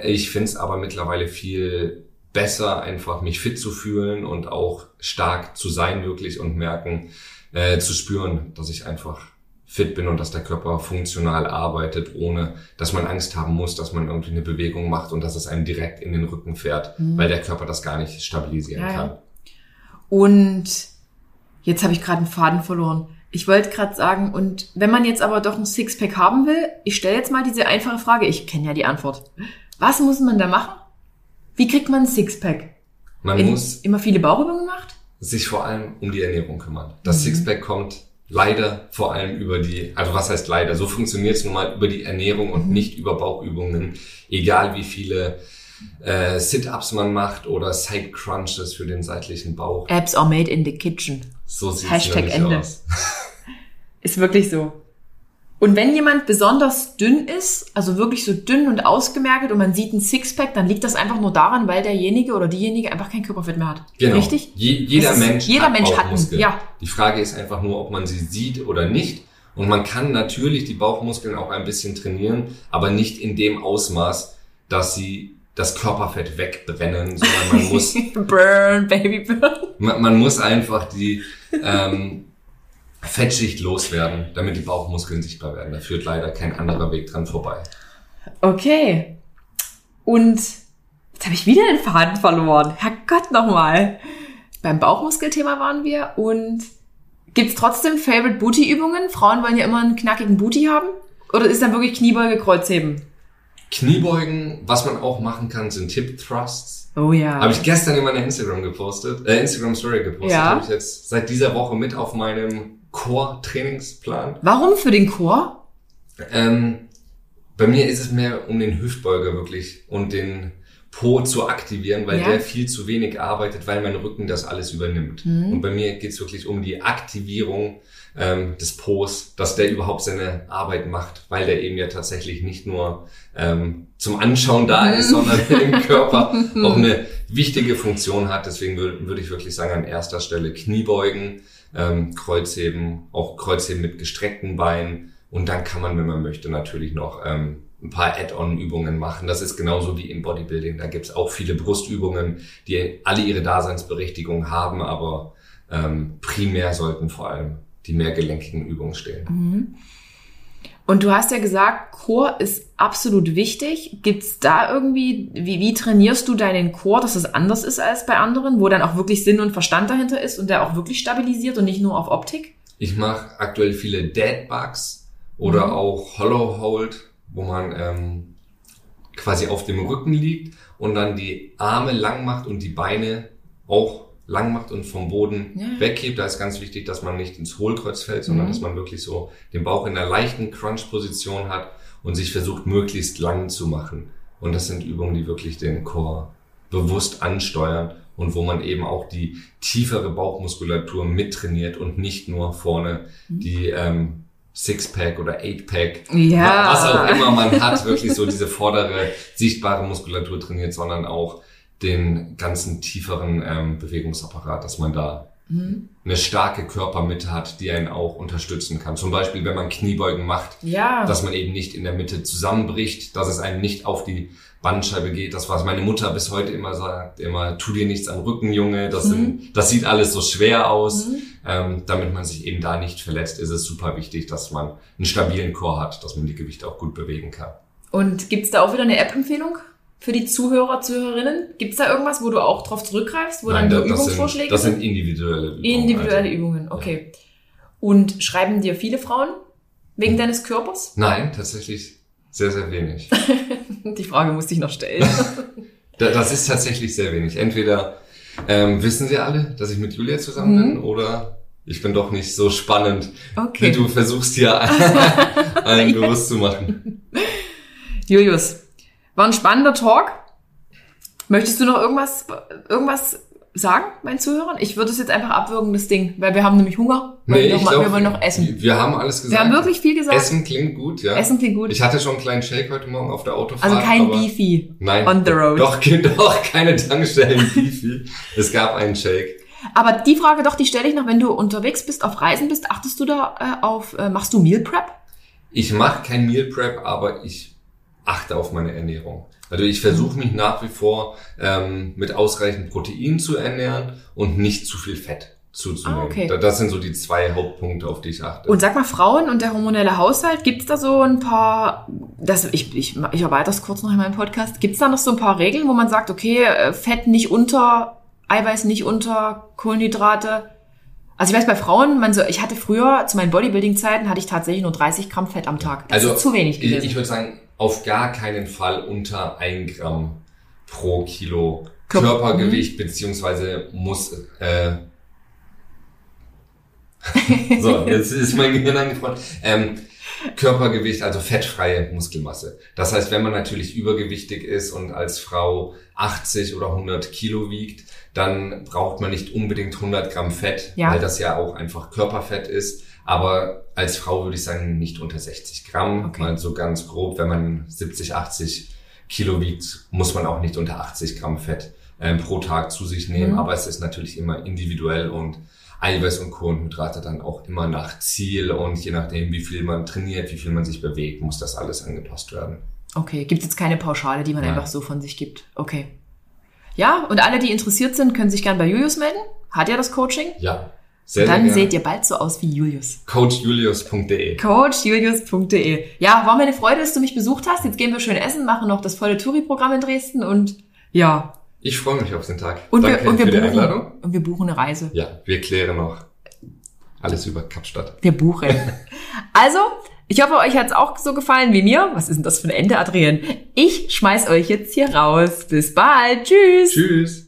Ich finde es aber mittlerweile viel besser, einfach mich fit zu fühlen und auch stark zu sein wirklich und merken, äh, zu spüren, dass ich einfach fit bin und dass der Körper funktional arbeitet, ohne dass man Angst haben muss, dass man irgendwie eine Bewegung macht und dass es einem direkt in den Rücken fährt, weil der Körper das gar nicht stabilisieren ja. kann. Und jetzt habe ich gerade einen Faden verloren. Ich wollte gerade sagen, und wenn man jetzt aber doch ein Sixpack haben will, ich stelle jetzt mal diese einfache Frage, ich kenne ja die Antwort. Was muss man da machen? Wie kriegt man ein Sixpack? Man Wenn muss immer viele Bauchübungen macht? sich vor allem um die Ernährung kümmern. Das Mhm. Sixpack kommt leider vor allem über die, also was heißt leider, so funktioniert es nun mal über die Ernährung Mhm. und nicht über Bauchübungen, egal wie viele äh, Sit-Ups man macht oder Side Crunches für den seitlichen Bauch. Apps are made in the kitchen. So sieht Hashtag nämlich Ende. aus. Ist wirklich so. Und wenn jemand besonders dünn ist, also wirklich so dünn und ausgemergelt und man sieht ein Sixpack, dann liegt das einfach nur daran, weil derjenige oder diejenige einfach kein Körperfett mehr hat. Genau. Richtig? Je, jeder ist- Mensch jeder hat Mensch hat einen, ja. Die Frage ist einfach nur, ob man sie sieht oder nicht. Und man kann natürlich die Bauchmuskeln auch ein bisschen trainieren, aber nicht in dem Ausmaß, dass sie das Körperfett wegbrennen, sondern man muss, burn, baby, burn. man, man muss einfach die ähm, Fettschicht loswerden, damit die Bauchmuskeln sichtbar werden. Da führt leider kein anderer Weg dran vorbei. Okay. Und jetzt habe ich wieder den Faden verloren. Herrgott nochmal. Beim Bauchmuskelthema waren wir und gibt's trotzdem Favorite Booty Übungen? Frauen wollen ja immer einen knackigen Booty haben. Oder ist dann wirklich Kniebeuge, Kreuzheben? Kniebeugen, was man auch machen kann, sind Hip Thrusts. Oh ja. Habe ich gestern in meiner Instagram gepostet, äh, Instagram Story gepostet. Ja. Habe ich jetzt seit dieser Woche mit auf meinem Core-Trainingsplan. Warum für den Chor? Ähm, bei mir ist es mehr um den Hüftbeuger wirklich und den Po zu aktivieren, weil Ja. der viel zu wenig arbeitet, weil mein Rücken das alles übernimmt. Mhm. Und bei mir geht's wirklich um die Aktivierung ähm, des Po's, dass der überhaupt seine Arbeit macht, weil der eben ja tatsächlich nicht nur ähm, zum Anschauen da ist, sondern im Körper auch eine wichtige Funktion hat. Deswegen würde würde ich wirklich sagen, an erster Stelle Kniebeugen, ähm, Kreuzheben, auch Kreuzheben mit gestreckten Beinen. Und dann kann man, wenn man möchte, natürlich noch ähm, ein paar Add-on-Übungen machen. Das ist genauso wie im Bodybuilding. Da gibt's auch viele Brustübungen, die alle ihre Daseinsberechtigung haben, aber ähm, primär sollten vor allem die mehrgelenkigen Übungen stehen. Und du hast ja gesagt, Chor ist absolut wichtig. Gibt's da irgendwie, wie, wie trainierst du deinen Chor, dass es anders ist als bei anderen, wo dann auch wirklich Sinn und Verstand dahinter ist und der auch wirklich stabilisiert und nicht nur auf Optik? Ich mache aktuell viele Dead Bugs oder Mhm. auch Hollow Hold, wo man ähm, quasi auf dem Rücken liegt und dann die Arme lang macht und die Beine auch lang macht und vom Boden Ja. weghebt. Da ist ganz wichtig, dass man nicht ins Hohlkreuz fällt, sondern Mhm. dass man wirklich so den Bauch in einer leichten Crunch-Position hat und sich versucht, möglichst lang zu machen. Und das sind Übungen, die wirklich den Core bewusst ansteuern und wo man eben auch die tiefere Bauchmuskulatur mittrainiert und nicht nur vorne Mhm. die ähm, Sixpack oder Eightpack, Ja. was auch immer man hat, wirklich so diese vordere sichtbare Muskulatur trainiert, sondern auch den ganzen tieferen ähm, Bewegungsapparat, dass man da eine starke Körpermitte hat, die einen auch unterstützen kann. Zum Beispiel, wenn man Kniebeugen macht, Ja. dass man eben nicht in der Mitte zusammenbricht, dass es einem nicht auf die Bandscheibe geht. Das, was meine Mutter bis heute immer sagt, immer, tu dir nichts am Rücken, Junge, das, sind, das sieht alles so schwer aus. Ähm, damit man sich eben da nicht verletzt, ist es super wichtig, dass man einen stabilen Chor hat, dass man die Gewichte auch gut bewegen kann. Und gibt's da auch wieder eine App-Empfehlung für die Zuhörer, Zuhörerinnen? Gibt's da irgendwas, wo du auch drauf zurückgreifst, wo dann da- die das, Übungsvorschläge sind, das sind? individuelle Übungen. Individuelle also. Übungen, okay. Und schreiben dir viele Frauen wegen deines Körpers? Nein, tatsächlich sehr, sehr wenig. Die Frage musste ich noch stellen. Da- Das ist tatsächlich sehr wenig. Entweder ähm, wissen sie alle, dass ich mit Julia zusammen Mhm. bin, oder ich bin doch nicht so spannend, Okay. wie du versuchst hier allen bewusst zu machen. Julius, war ein spannender Talk. Möchtest du noch irgendwas, irgendwas sagen, meinen Zuhörern? Ich würde es jetzt einfach abwürgen, das Ding, weil wir haben nämlich Hunger. Wir, wollen, noch glaub, wir wollen noch essen. Wir haben alles gesagt. Wir haben wirklich viel gesagt. Essen klingt gut, ja. Essen klingt gut. Ich hatte schon einen kleinen Shake heute Morgen auf der Autofahrt. also kein Beefy Nein. on the road. Doch, doch keine Tankstellen Beefy. Es gab einen Shake. Aber die Frage doch, die stelle ich noch, wenn du unterwegs bist, auf Reisen bist, achtest du da äh, auf, äh, machst du Meal Prep? Ich mache kein Meal Prep, aber ich achte auf meine Ernährung. Also ich versuche mich nach wie vor ähm, mit ausreichend Protein zu ernähren und nicht zu viel Fett zuzunehmen. Ah, okay. Da- Das sind so die zwei Hauptpunkte, auf die ich achte. Und sag mal, Frauen und der hormonelle Haushalt, gibt's da so ein paar, das, ich, ich, ich erweitere das kurz noch in meinem Podcast, gibt's da noch so ein paar Regeln, wo man sagt, okay, äh, Fett nicht unter, Eiweiß nicht unter, Kohlenhydrate? Also ich weiß, bei Frauen, man so, ich hatte früher, zu meinen Bodybuilding-Zeiten, hatte ich tatsächlich nur 30 Gramm Fett am Tag. Das also zu wenig ich, gewesen. ich würde sagen, auf gar keinen Fall unter ein Gramm pro Kilo Körper- Körpergewicht beziehungsweise muss äh, so, jetzt ist mein Gehirn angefroren. Ähm, Körpergewicht, also fettfreie Muskelmasse. Das heißt, wenn man natürlich übergewichtig ist und als Frau 80 oder 100 Kilo wiegt, dann braucht man nicht unbedingt 100 Gramm Fett, Ja. weil das ja auch einfach Körperfett ist. Aber als Frau würde ich sagen, nicht unter 60 Gramm. Okay. Mal so ganz grob, wenn man 70, 80 Kilo wiegt, muss man auch nicht unter 80 Gramm Fett ähm, pro Tag zu sich nehmen. Mhm. Aber es ist natürlich immer individuell und Eiweiß und Kohlenhydrate dann auch immer nach Ziel und je nachdem, wie viel man trainiert, wie viel man sich bewegt, muss das alles angepasst werden. Okay, gibt's jetzt keine Pauschale, die man Nein. einfach so von sich gibt. Okay. Ja, und alle, die interessiert sind, können sich gern bei Julius melden. Hat er das Coaching? Ja, sehr, Dann sehr seht ihr bald so aus wie Julius. coachjulius.de. coachjulius.de. Ja, war mir eine Freude, dass du mich besucht hast. Jetzt gehen wir schön essen, machen noch das volle Touri-Programm in Dresden und ja. Ich freue mich auf den Tag. Und Danke wir, und wir für die buchen, Einladung. und wir buchen eine Reise. Ja, wir klären noch alles über Kapstadt. Wir buchen. also, ich hoffe, euch hat's auch so gefallen wie mir. Was ist denn das für ein Ende, Adrian? Ich schmeiß euch jetzt hier raus. Bis bald. Tschüss. Tschüss.